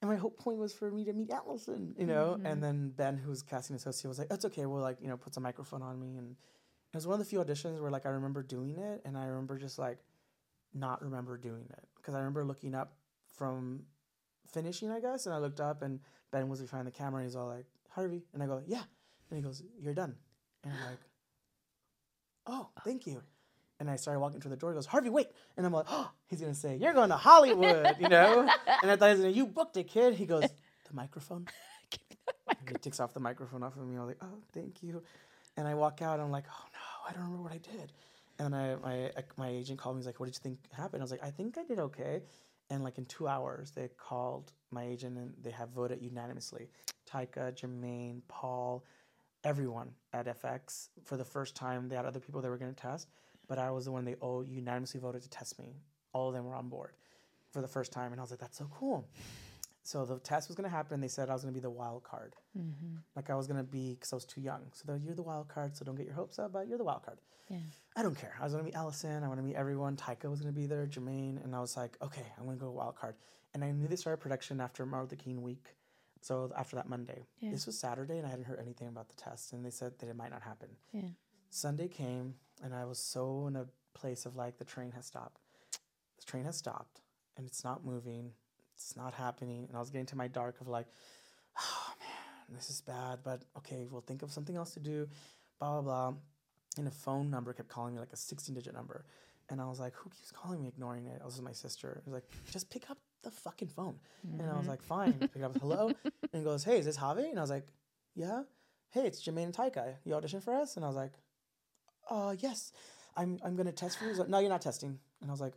And my whole point was for me to meet Allison, you know. And then Ben, who's casting associate, was like, "That's okay. We'll like, you know, puts a microphone on me." And it was one of the few auditions where like I remember doing it, and I remember just like not remember doing it because I remember looking up from finishing, I guess, and I looked up and Ben was behind the camera, and he's all like, "Harvey," and I go, "Yeah," and he goes, "You're done," and I'm like, oh, "Oh, thank you." And I started walking through the door. He goes, Harvey, wait. And I'm like, oh, he's going to say, you're going to Hollywood, you know? and I thought he was going to, you booked it, kid. He goes, the microphone. And he takes off the microphone off of me. I'm like, oh, thank you. And I walk out. And I'm like, oh, no, I don't remember what I did. And I, my, my agent called me. He's like, what did you think happened? I was like, I think I did okay. And like in two hours, they called my agent and they have voted unanimously. Taika, Jermaine, Paul, everyone at FX for the first time. They had other people they were going to test, but I was the one they all unanimously voted to test me. All of them were on board for the first time, and I was like, "That's so cool." So the test was going to happen. They said I was going to be the wild card, mm-hmm. like I was going to be because I was too young. So they're, you're the wild card, so don't get your hopes up, but you're the wild card. Yeah. I don't care. I was going to meet Allison. I want to meet everyone. Taika was going to be there, Jermaine, and I was like, okay, I'm going to go wild card. and I knew they started production after Martin Luther King week, so after that Monday. Yeah. This was Saturday, and I hadn't heard anything about the test, and they said that it might not happen. Yeah. Sunday came, and I was so in a place of like the train has stopped. The train has stopped, and it's not moving. It's not happening, and I was getting to my dark of like, oh man, this is bad. But okay, we'll think of something else to do. Blah blah blah. And a phone number kept calling me, like a 16-digit number, and I was like, who keeps calling me? Ignoring it. It was my sister. It was like, just pick up the fucking phone. And I was like, fine. Pick up. Hello. And he goes, hey, is this Javi? And I was like, yeah. Hey, it's Jermaine and Taika. You audition for us? And I was like, uh, yes. I'm I'm gonna test for you. Like, no, you're not testing. And I was like,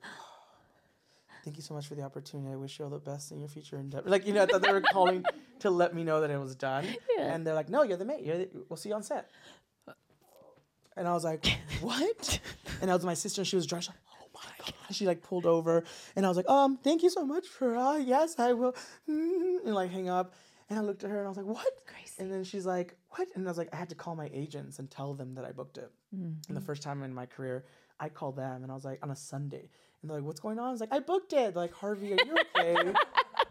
thank you so much for the opportunity. I wish you all the best in your future endeavor. Like, you know, I thought they were calling to let me know that it was done. Yeah. And they're like, no, you're the mate. You're the, we'll see you on set. And I was like, what? and that was my sister. And she was drunk. She's like, oh my god. She like pulled over, and I was like, um, thank you so much for. Uh, yes, I will. Mm, And like hang up. And I looked at her and I was like, what? Crazy. And then she's like, what? And I was like, I had to call my agents and tell them that I booked it. And the first time in my career, I called them and I was like, on a Sunday. And they're like, what's going on? I was like, I booked it. They're like, Harvey, are you okay?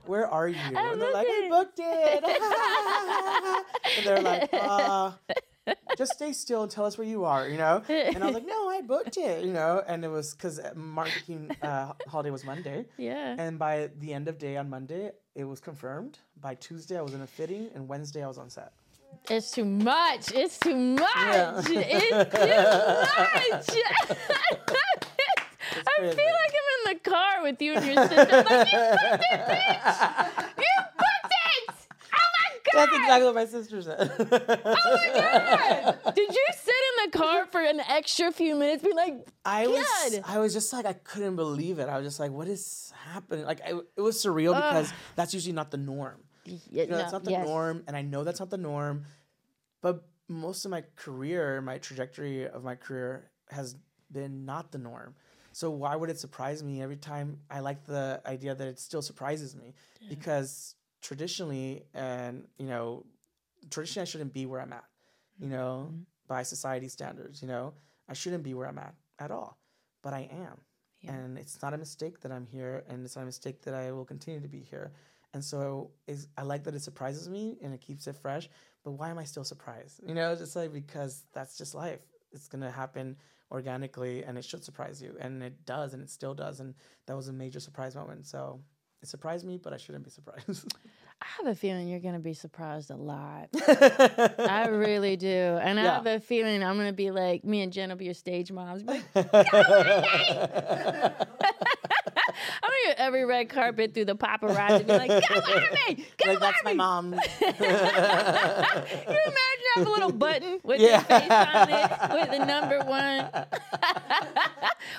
Where are you? And they're like, I booked it. and they're like, uh, just stay still and tell us where you are, you know? And I was like, no, I booked it, you know? And it was because Martin King uh, holiday was Monday. Yeah. And by the end of day on Monday, it was confirmed. By Tuesday, I was in a fitting, and Wednesday, I was on set. It's too much. It's too much. Yeah. It's too much. I feel like the car with you and your sister. Like, you booked it, bitch. You booked it. Oh my god. That's exactly what my sister said. oh my God. Did you sit in the car for an extra few minutes, be like, I was, God. I was just like, I couldn't believe it. I was just like, what is happening? Like, I, it was surreal because that's usually not the norm. yeah, You know, that's no, not the yes. norm, and I know that's not the norm. But most of my career, my trajectory of my career has been not the norm. So why would it surprise me every time? I like the idea that it still surprises me because traditionally, and you know, traditionally I shouldn't be where I'm at. You know, Mm-hmm. by society standards, you know, I shouldn't be where I'm at at all, but I am. Yeah. And it's not a mistake that I'm here, and it's not a mistake that I will continue to be here. And so is I like that it surprises me and it keeps it fresh. But why am I still surprised? You know, it's just like because that's just life. It's gonna happen organically, and it should surprise you, and it does, and it still does. And that was a major surprise moment. So it surprised me, but I shouldn't be surprised. I have a feeling you're going to be surprised a lot. I really do. And I have a feeling I'm going to be like, me and Jen will be your stage moms. Like, I'm going to get every red carpet through the paparazzi. Be like, from me! Get like away that's my me! mom. Can you imagine have a little button with Yeah. your face on it with the number one?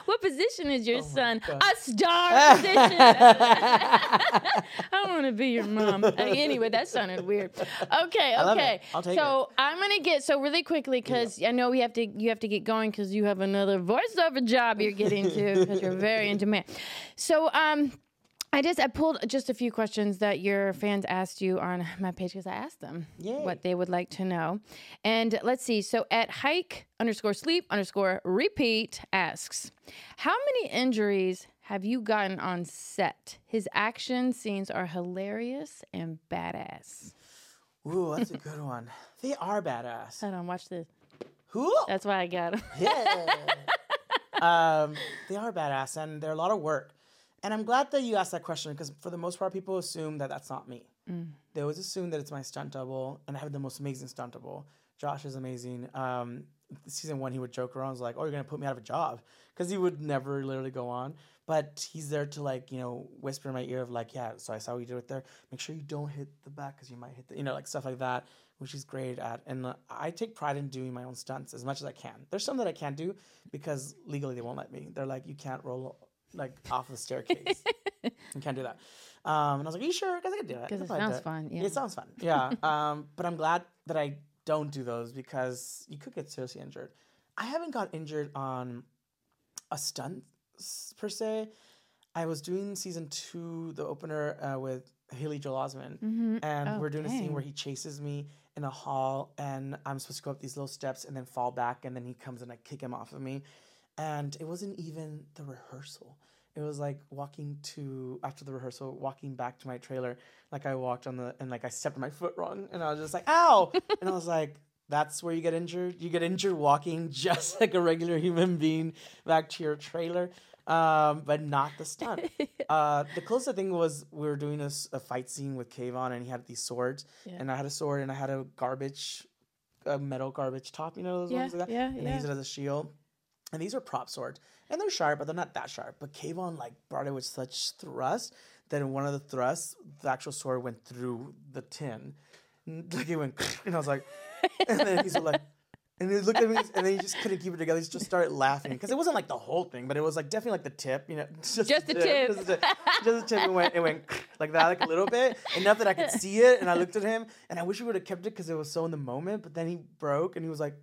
what position is your son? God. A star position. I want to be your mom. Uh, anyway, that sounded weird. Okay, love it. okay. I'll take so I'm gonna get so really quickly because I know we have to you have to get going because you have another voiceover job you're getting to because you're very in demand. So um. I just I pulled just a few questions that your fans asked you on my page because I asked them Yay. what they would like to know. And let's see. So at hike underscore sleep underscore repeat asks, How many injuries have you gotten on set? His action scenes are hilarious and badass. Ooh, that's a good one. They are badass. Hold on, watch this. Who? That's why I got them. Yeah. um, they are badass and they're a lot of work. And I'm glad that you asked that question because for the most part, people assume that that's not me. They always assume that it's my stunt double, and I have the most amazing stunt double. Josh is amazing. Um, season one, he would joke around, was like, "Oh, you're gonna put me out of a job," because he would never literally go on. But he's there to like, you know, whisper in my ear of like, "Yeah, so I saw what you did it there. Make sure you don't hit the back because you might hit the, you know, like stuff like that." Which he's great at, and uh, I take pride in doing my own stunts as much as I can. There's some that I can't do because legally they won't let me. They're like, you can't roll like off the staircase. you can't do that. Um, and I was like, Are you sure? Because I can do it. 'Cause I'll it sounds fun, yeah. It sounds fun. Yeah. um, but I'm glad that I don't do those because you could get seriously injured. I haven't got injured on a stunt per se. I was doing season two, the opener uh, with Haley Joel Osment, and we're doing a scene where he chases me in a hall, and I'm supposed to go up these little steps and then fall back, and then he comes and I kick him off of me, and it wasn't even the rehearsal. it was like walking to after the rehearsal, walking back to my trailer. Like I walked on the and like I stepped my foot wrong, and I was just like, "Ow!" and I was like, "That's where you get injured. You get injured walking just like a regular human being back to your trailer." Um, but not the stunt. uh, the closest thing was we were doing a fight scene with Kayvan, and he had these swords, Yeah. and I had a sword, and I had a garbage, a metal garbage top. You know those Yeah, ones like that. yeah, and I yeah. use it as a shield. And these are prop swords, and they're sharp, but they're not that sharp. But Kayvan like brought it with such thrust that in one of the thrusts, the actual sword went through the tin, And, like it went, and I was like, and then he's like. And he looked at me, and then he just couldn't keep it together. He just started laughing because it wasn't like the whole thing, but it was like definitely like the tip, you know, just, Just the tip. just the tip, just the tip. It went, it went like that, like a little bit, enough that I could see it. And I looked at him, and I wish we would have kept it because it was so in the moment. But then he broke, and he was like,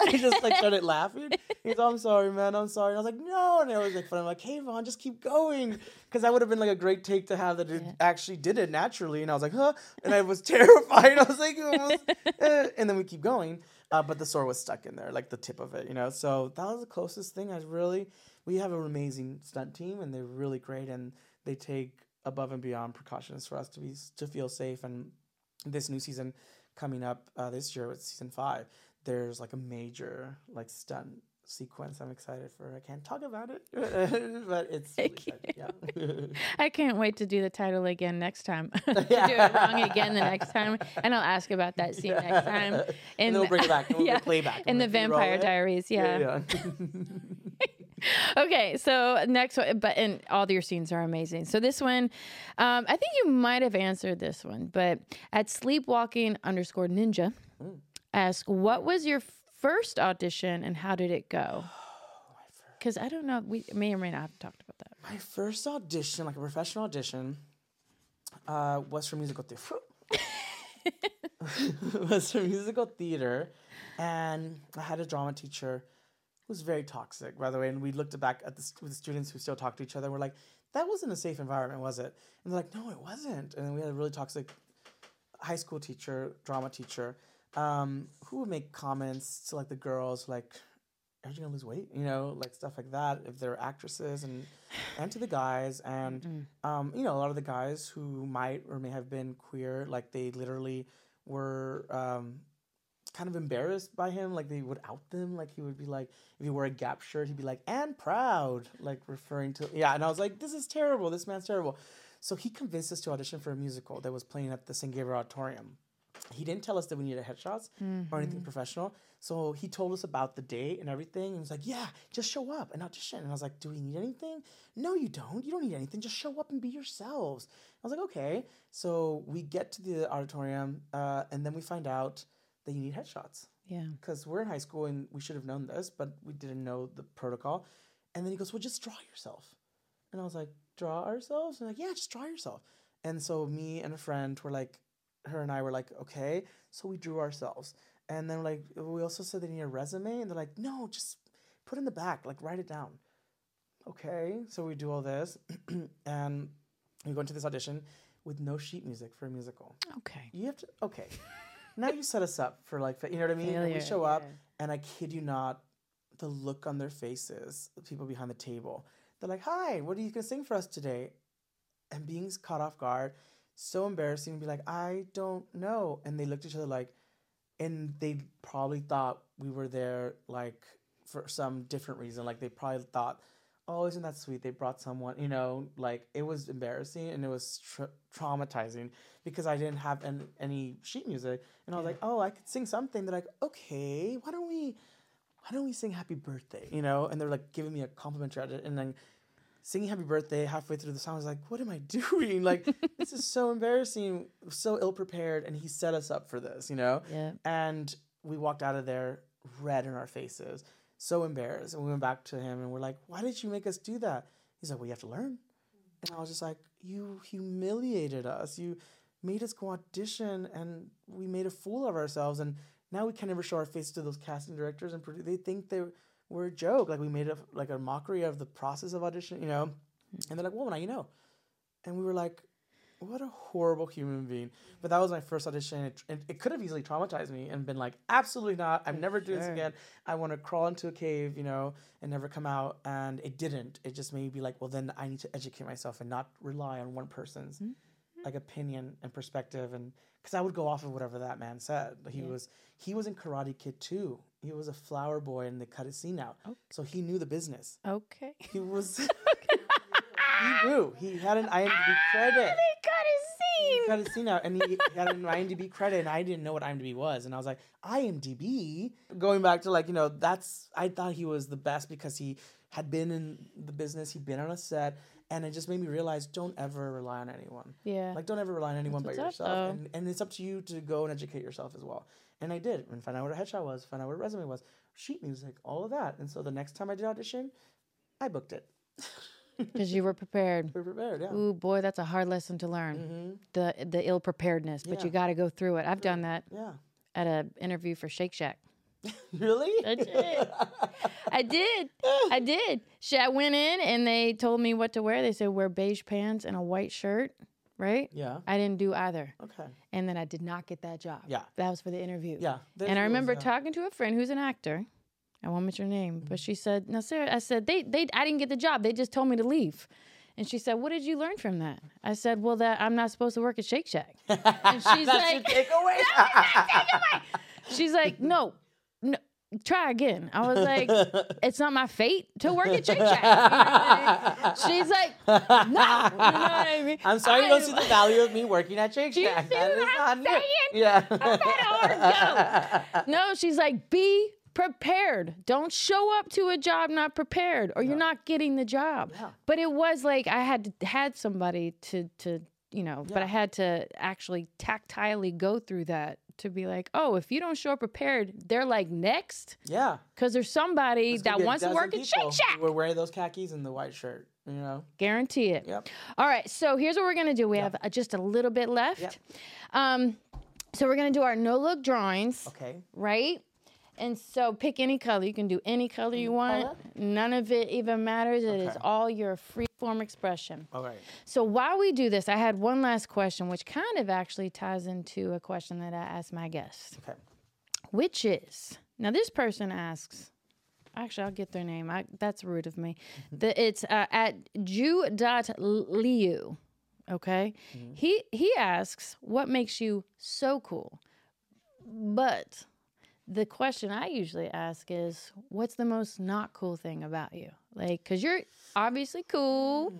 he just like started laughing. He's, like, I'm sorry, man, I'm sorry. And I was like, no, and I was like fun. I'm like, hey, Vaughn, just keep going, because that would have been like a great take to have that it Yeah. actually did it naturally. And I was like, huh, and I was terrified. I was like, eh. and then we keep going. Uh, but the sword was stuck in there, like the tip of it, you know. So that was the closest thing. I really, we have an amazing stunt team, and they're really great, and they take above and beyond precautions for us to be to feel safe. And this new season coming up uh, this year with season five, there's like a major like stunt sequence. I'm excited for. I can't talk about it, but it's really exciting, yeah. I can't wait to do the title again next time. to do it wrong again the next time, and I'll ask about that scene next time. and In then we'll bring it back. We'll yeah, yeah, play back. in the Like, we roll Vampire. Diaries. Yeah. yeah. Okay, so next one, but and all your scenes are amazing. So this one, um, I think you might have answered this one, but at sleepwalking underscore ninja, ask what was your first audition and how did it go? Because I don't know, we may or may not have talked about that. My first audition, like a professional audition, uh, was for musical theater. was for musical theater, and I had a drama teacher who was very toxic, by the way. And we looked back at the, st- the students who still talk to each other. We're like, that wasn't a safe environment, was it? And they're like, no, it wasn't. And then we had a really toxic high school teacher, drama teacher, um, who would make comments to like the girls, like, "Are you gonna lose weight?" You know, like stuff like that. If they're actresses, and and to the guys, and um, you know, a lot of the guys who might or may have been queer, like they literally were um, kind of embarrassed by him. Like they would out them. Like he would be like, if he wore a Gap shirt, he'd be like, "and proud," like referring to yeah. And I was like, "This is terrible. This man's terrible." So he convinced us to audition for a musical that was playing at the St. Gabriel Auditorium. He didn't tell us that we needed headshots or anything professional. So he told us about the date and everything. And he was like, Yeah, just show up and audition. And I was like, Do we need anything? No, you don't. You don't need anything. Just show up and be yourselves. I was like, Okay. So we get to the auditorium uh, and then we find out that you need headshots Yeah. because we're in high school and we should have known this, but we didn't know the protocol. And then he goes, Well, just draw yourself. And I was like, Draw ourselves? And like, Yeah, just draw yourself. And so me and a friend were like, her and I were like, Okay. So we drew ourselves. And then like we also said they need a resume, and they're like, No, just put in the back, like write it down. Okay. So we do all this and we go into this audition with no sheet music for a musical. Okay. You have to okay. now you set us up for like you know what I mean. And Failure, we show up, yeah. and I kid you not, the look on their faces, the people behind the table, they're like, "Hi, what are you gonna sing for us today?" And being caught off guard, so embarrassing. To be like, "I don't know," and they looked at each other like, and they probably thought we were there like for some different reason. Like they probably thought. Oh, isn't that sweet? They brought someone, you know, like it was embarrassing and it was tra- traumatizing because I didn't have an, any sheet music. And I was like, oh, I could sing something. They're like, okay, why don't we, why don't we sing Happy Birthday? You know? And they're like giving me a complimentary edit and then singing Happy Birthday halfway through the song. I was like, what am I doing? Like, this is so embarrassing, so ill prepared. And he set us up for this, you know? Yeah. And we walked out of there red in our faces, so embarrassed. And we went back to him and we're like, why did you make us do that? He's like, well, you have to learn. And I was just like, you humiliated us. You made us go audition and we made a fool of ourselves. And now we can never show our face to those casting directors and produ- they think they were a joke. Like we made a like a mockery of the process of audition, you know? And they're like, well, now you know. And we were like, what a horrible human being. But that was my first audition. It, it, it could have easily traumatized me and been like, absolutely not. I'm never doing this again. I want to crawl into a cave, you know, and never come out. And it didn't. It just made me be like, well, then I need to educate myself and not rely on one person's Mm-hmm. like opinion and perspective. And because I would go off of whatever that man said. He was he was in Karate Kid too. He was a flower boy, and they cut his scene out. Oh. So he knew the business. Okay. He was. he knew. He had an IMDb credit. They got his He scene. got his scene out, and he had an IMDb credit, and I didn't know what IMDb was, and I was like, IMDb. Going back to like you know, that's I thought he was the best because he had been in the business, he'd been on a set, and it just made me realize don't ever rely on anyone. Yeah. Like don't ever rely on anyone but what's up, yourself, and, and it's up to you to go and educate yourself as well. And I did, and find out what a headshot was, find out what a resume was, sheet music, all of that. And so the next time I did audition, I booked it. Because you were prepared. We're prepared, yeah. Ooh, boy, that's a hard lesson to learn. The the ill preparedness, but you Mm-hmm. Got to go through it. I've done that Yeah. at an interview for Shake Shack. Really? I did. I did. I did. I went in and they told me what to wear. They said wear beige pants and a white shirt, right? yeah. I didn't do either. Okay. And then I did not get that job. Yeah. That was for the interview. Yeah. And I remember yeah. talking to a friend who's an actor. I won't mention her name, Mm-hmm. but she said, "No, Sarah." I said, "They, they, I didn't get the job. They just told me to leave." And she said, "What did you learn from that?" I said, "Well, that I'm not supposed to work at Shake Shack." And she's That's like, takeaway. "She's like, no, try again." I was like, "It's not my fate to work at Shake Shack." You know I mean? She's like, "No," you know what I mean? I'm sorry you don't see the value of me working at Shake you Shack. see what I'm you. saying? Yeah. No, she's like, be prepared. Don't show up to a job not prepared, or you're not getting the job. Yeah. But it was like I had had somebody to to you know, but I had to actually tactilely go through that to be like, oh, if you don't show up prepared, they're like next yeah. because there's somebody that wants to work at Shake Shack. We're wearing those khakis and the white shirt. You know. Guarantee it. Yep. All right, so here's what we're gonna do. We have uh, just a little bit left. Yep. Um, so we're gonna do our no look drawings. Okay. right? And so pick any color. You can do any color you want. color? None of it even matters. It is Okay. all your free form expression. All right. So while we do this, I had one last question, which kind of actually ties into a question that I asked my guest, Okay. which is now this person asks. Actually, I'll get their name. I, that's rude of me. The, it's uh, at ju.liu. Okay. He he asks, what makes you so cool? But the question I usually ask is, what's the most not cool thing about you? Like, cause you're obviously cool,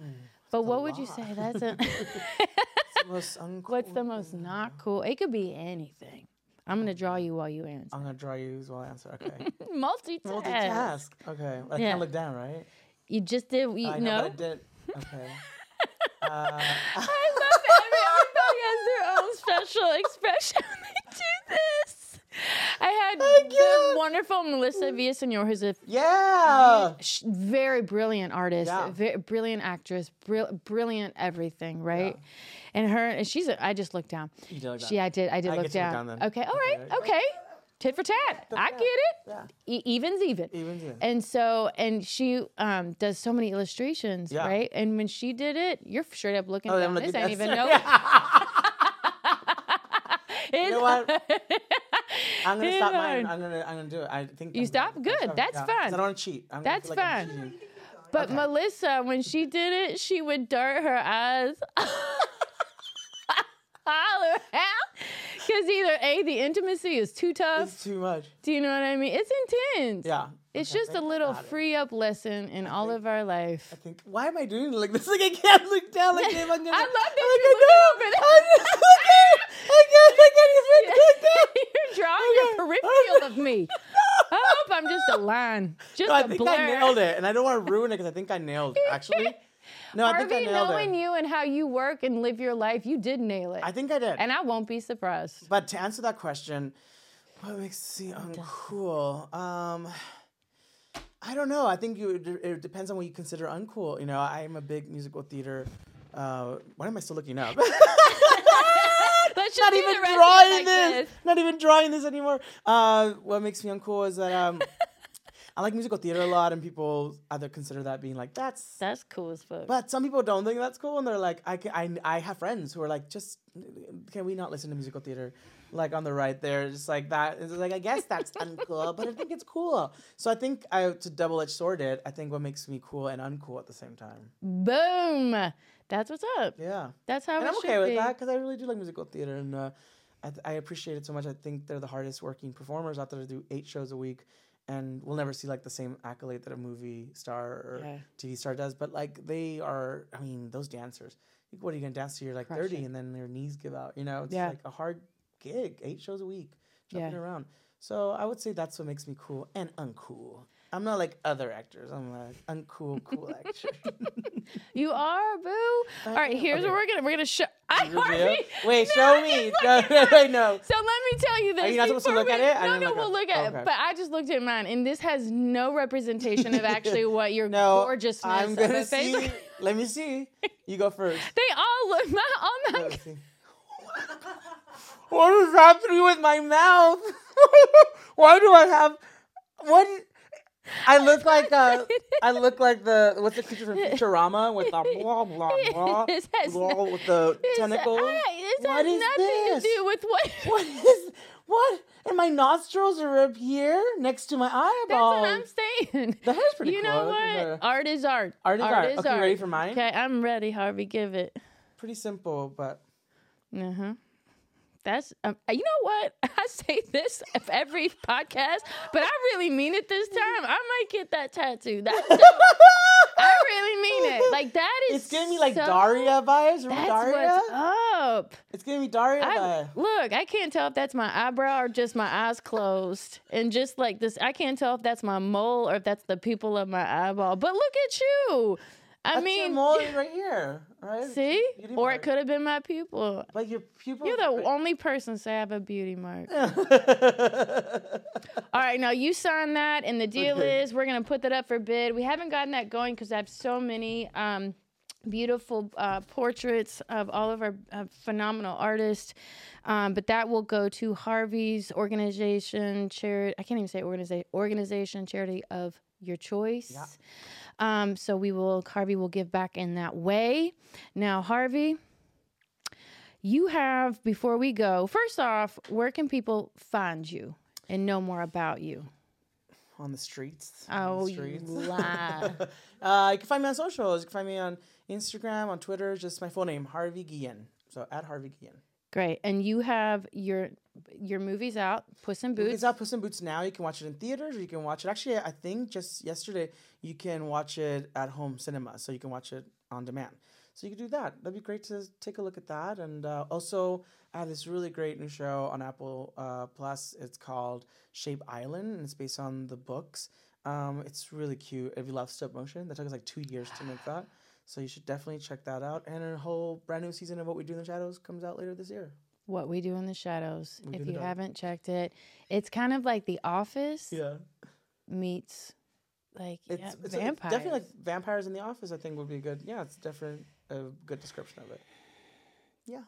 but what would you say? That's a, the most uncool. what's the most not cool? It could be anything. I'm gonna draw you while you answer. I'm gonna draw you as well. Answer. Okay. Multitask. Multitask. Okay. I Yeah. can't look down, right? You just did. You I know. know. I did. Okay. uh, I love every everybody has their own special expression when they do this. I had the wonderful Melissa Villaseñor, who's a yeah. sh- very brilliant artist, Yeah. very brilliant actress, brill- brilliant everything, right? And her, and she's, a, I just looked down. You did that. She, I did, I did I look to look down. down. Okay, all right, Okay. okay. Tit for tat. I get it. Yeah. E- evens, even. Evens, even. And so, and she um, does so many illustrations, Yeah. right? And when she did it, you're straight up looking Oh, down. This ain't even down. no. You know what? I'm gonna stop mine. I'm gonna I'm gonna do it. I think You I'm stop? I'm Good. That's Yeah, fine. I don't want to cheat. I'm That's like fine. But Okay. Melissa, when she did it, she would dart her eyes all around. Because either A, the intimacy is too tough. It's too much. Do you know what I mean? It's intense. Yeah. It's Okay, just a little free up lesson in all of our life. I think. Why am I doing it like this? Like I can't look down. Like I'm gonna. I love that I'm you like, look no, up I'm just looking. I can't. I can't even look down. You're drawing a peripheral of me. I hope I'm just a line. Just No, I a think blur. I nailed it, and I don't want to ruin it because I think I nailed it. Actually, no, I think I nailed knowing it. you and how you work and live your life, you did nail it. I think I did. and I won't be surprised. But to answer that question, what makes me uncool? Um, I don't know. I think you, it depends on what you consider uncool. You know, I'm a big musical theater. Uh, why am I still looking up? Not even the rest of it drawing like this. Not even drawing this anymore. Uh, what makes me uncool is that um, I like musical theater a lot, and people either consider that being like that's. That's cool as fuck. But some people don't think that's cool, and they're like, I can, I, I have friends who are like, just can we not listen to musical theater? Like on the right there, just like that. It's like I guess that's uncool, but I think it's cool. So I think I to double edged sword it. I think what makes me cool and uncool at the same time. Boom. That's what's up. Yeah. That's how and I'm okay with be. that because I really do like musical theater, and uh, I, th- I appreciate it so much. I think they're the hardest working performers out there to do eight shows a week, and we'll never see like the same accolade that a movie star or Yeah. TV star does. But like they are, I mean, those dancers. What are you gonna dance to? You're like Crush thirty, and then their knees give out. You know, it's Yeah. like a hard gig, eight shows a week, jumping Yeah. around. So I would say that's what makes me cool and uncool. I'm not like other actors. I'm like uncool, cool actor. You are, boo. All right, here's what we're gonna we're gonna show. I? Harvey. Wait, No, show me. No, no, no. So let me tell you this. Are you not supposed to look at it? I No, no, we'll look at okay. it. But I just looked at mine, and this has no representation of actually what your No, gorgeousness I'm gonna a face. see. Let me see. You go first. They all look. My, all my, see. what is happening with my mouth? Why do I have what? I look like uh, I look like the what's the creature from Futurama with the blah blah blah, blah with the tentacles. I- This What has is nothing this? to do with what. What is what? And my nostrils are up here next to my eyeball. That's what I'm saying. The hair's pretty you cool. know what? Art is art. Art is art. Okay, you ready for mine? Okay, I'm ready, Harvey. Give it. Pretty simple, but Uh huh. That's um, you know what I say this of every podcast, but I really mean it this time. I might get that tattoo. That I really mean it. Like that is. it's giving me like so- Daria vibes. Remember That's Daria? what's up. It's giving me Daria I, vibes. look, I can't tell if that's my eyebrow or just my eyes closed. And just like this, I can't tell if that's my mole or if that's the pupil of my eyeball. But look at you. I That's mean, mole right here, right? see? Beauty Or it could have been my pupil. But your pupil. You're the only person say I have a beauty mark. All right, now you sign that, and the deal Okay. is we're gonna put that up for bid. We haven't gotten that going because I have so many um, beautiful uh, portraits of all of our uh, phenomenal artists. Um, but that will go to Harvey's organization, charity. I can't even say organization, organization, charity of your choice. Yeah. Um, so we will, Harvey will give back in that way. Now, Harvey, you have before we go. First off, where can people find you and know more about you? on the streets. Oh, the you streets. lie. uh, you can find me on socials. You can find me on Instagram, on Twitter. Just my full name, Harvey Guillén. So at Harvey Guillén. Great, and you have your your movies out, Puss in Boots. It's out Puss in Boots now. You can watch it in theaters, or you can watch it. Actually, I think just yesterday you can watch it at home cinema, so you can watch it on demand. So you can do that. That'd be great to take a look at that. And uh, also, I have this really great new show on Apple uh, Plus. It's called Shape Island, and it's based on the books. Um, it's really cute. If you love stop motion, that took us like two years to make that. So you should definitely check that out. And a whole brand new season of What We Do in the Shadows comes out later this year. What we do in the shadows. We if you haven't checked it, it's kind of like The Office Yeah. meets like It's, yeah, it's a- definitely like vampires in the office. I think would be good. Yeah, it's definitely a good description of it. Yeah.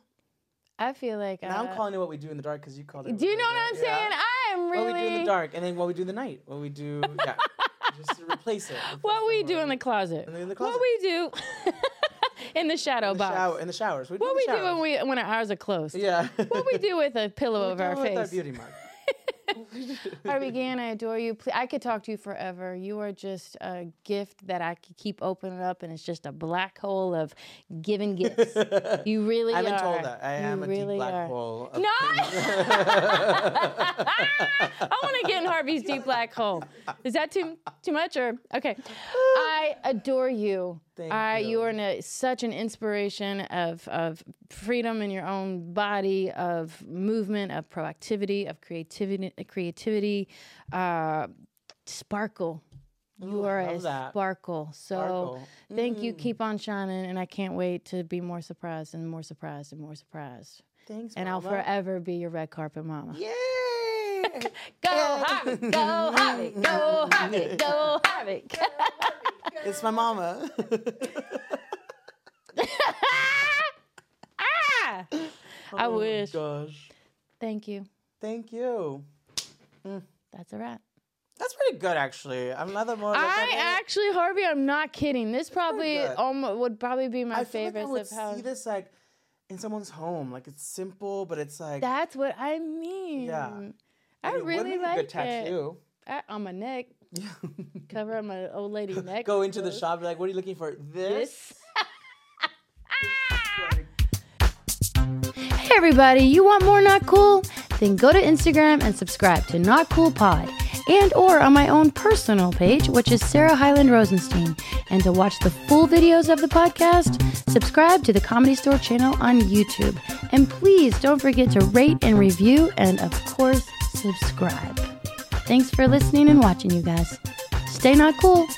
I feel like Now uh, I'm calling it what we do in the dark because you called it. Do you know what I'm Yeah. saying? I am really What we do in the dark, and then what we do in the night. What we do, yeah, just to replace it. replace what we do in the closet. In the What we do in the shadow in the box. shower, in the showers. We do what in we the do when we when our eyes are closed. Yeah. What we do with a pillow What over our we do with face. that beauty mark. Harvey Gann, I adore you. Ple- I could talk to you forever. You are just a gift that I could keep opening up, and it's just a black hole of giving gifts. You really I've been are. told that I You am a really deep black are. hole. Of No! I want to get in Harvey's deep black hole. Is that too too much or okay? I adore you. Thank I you. you are an, such an inspiration of of freedom in your own body, of movement, of proactivity, of creativity, creativity, uh, sparkle. You Ooh, are a that. sparkle. So Sparkle. thank you. Mm. Keep on shining, and I can't wait to be more surprised and more surprised and more surprised. Thanks, And I'll forever be your red carpet mama. Yay! Go Harvey, go Harvey, go Harvey, go Harvey. It's my mama. ah! I Oh my wish. Gosh. Thank you. Thank you. That's a wrap. That's pretty good actually. I'm not the. Like, I actually, Harvey, I'm not kidding. This probably almost would probably be my I feel like I favorite would how. see this like in someone's home. Like it's simple, but it's like That's what I mean. Yeah. I it would really make a like good it. tattoo. I, on my neck, Yeah. cover up my old lady neck. Go into the shop. Be like, what are you looking for? This. This. Hey everybody, you want more Not Cool? Then go to Instagram and subscribe to Not Cool Pod and or on my own personal page, which is Sarah Hyland Rosenstein. And to watch the full videos of the podcast, subscribe to the Comedy Store channel on YouTube. And please don't forget to rate and review and of course, subscribe. Thanks for listening and watching, you guys. Stay not cool.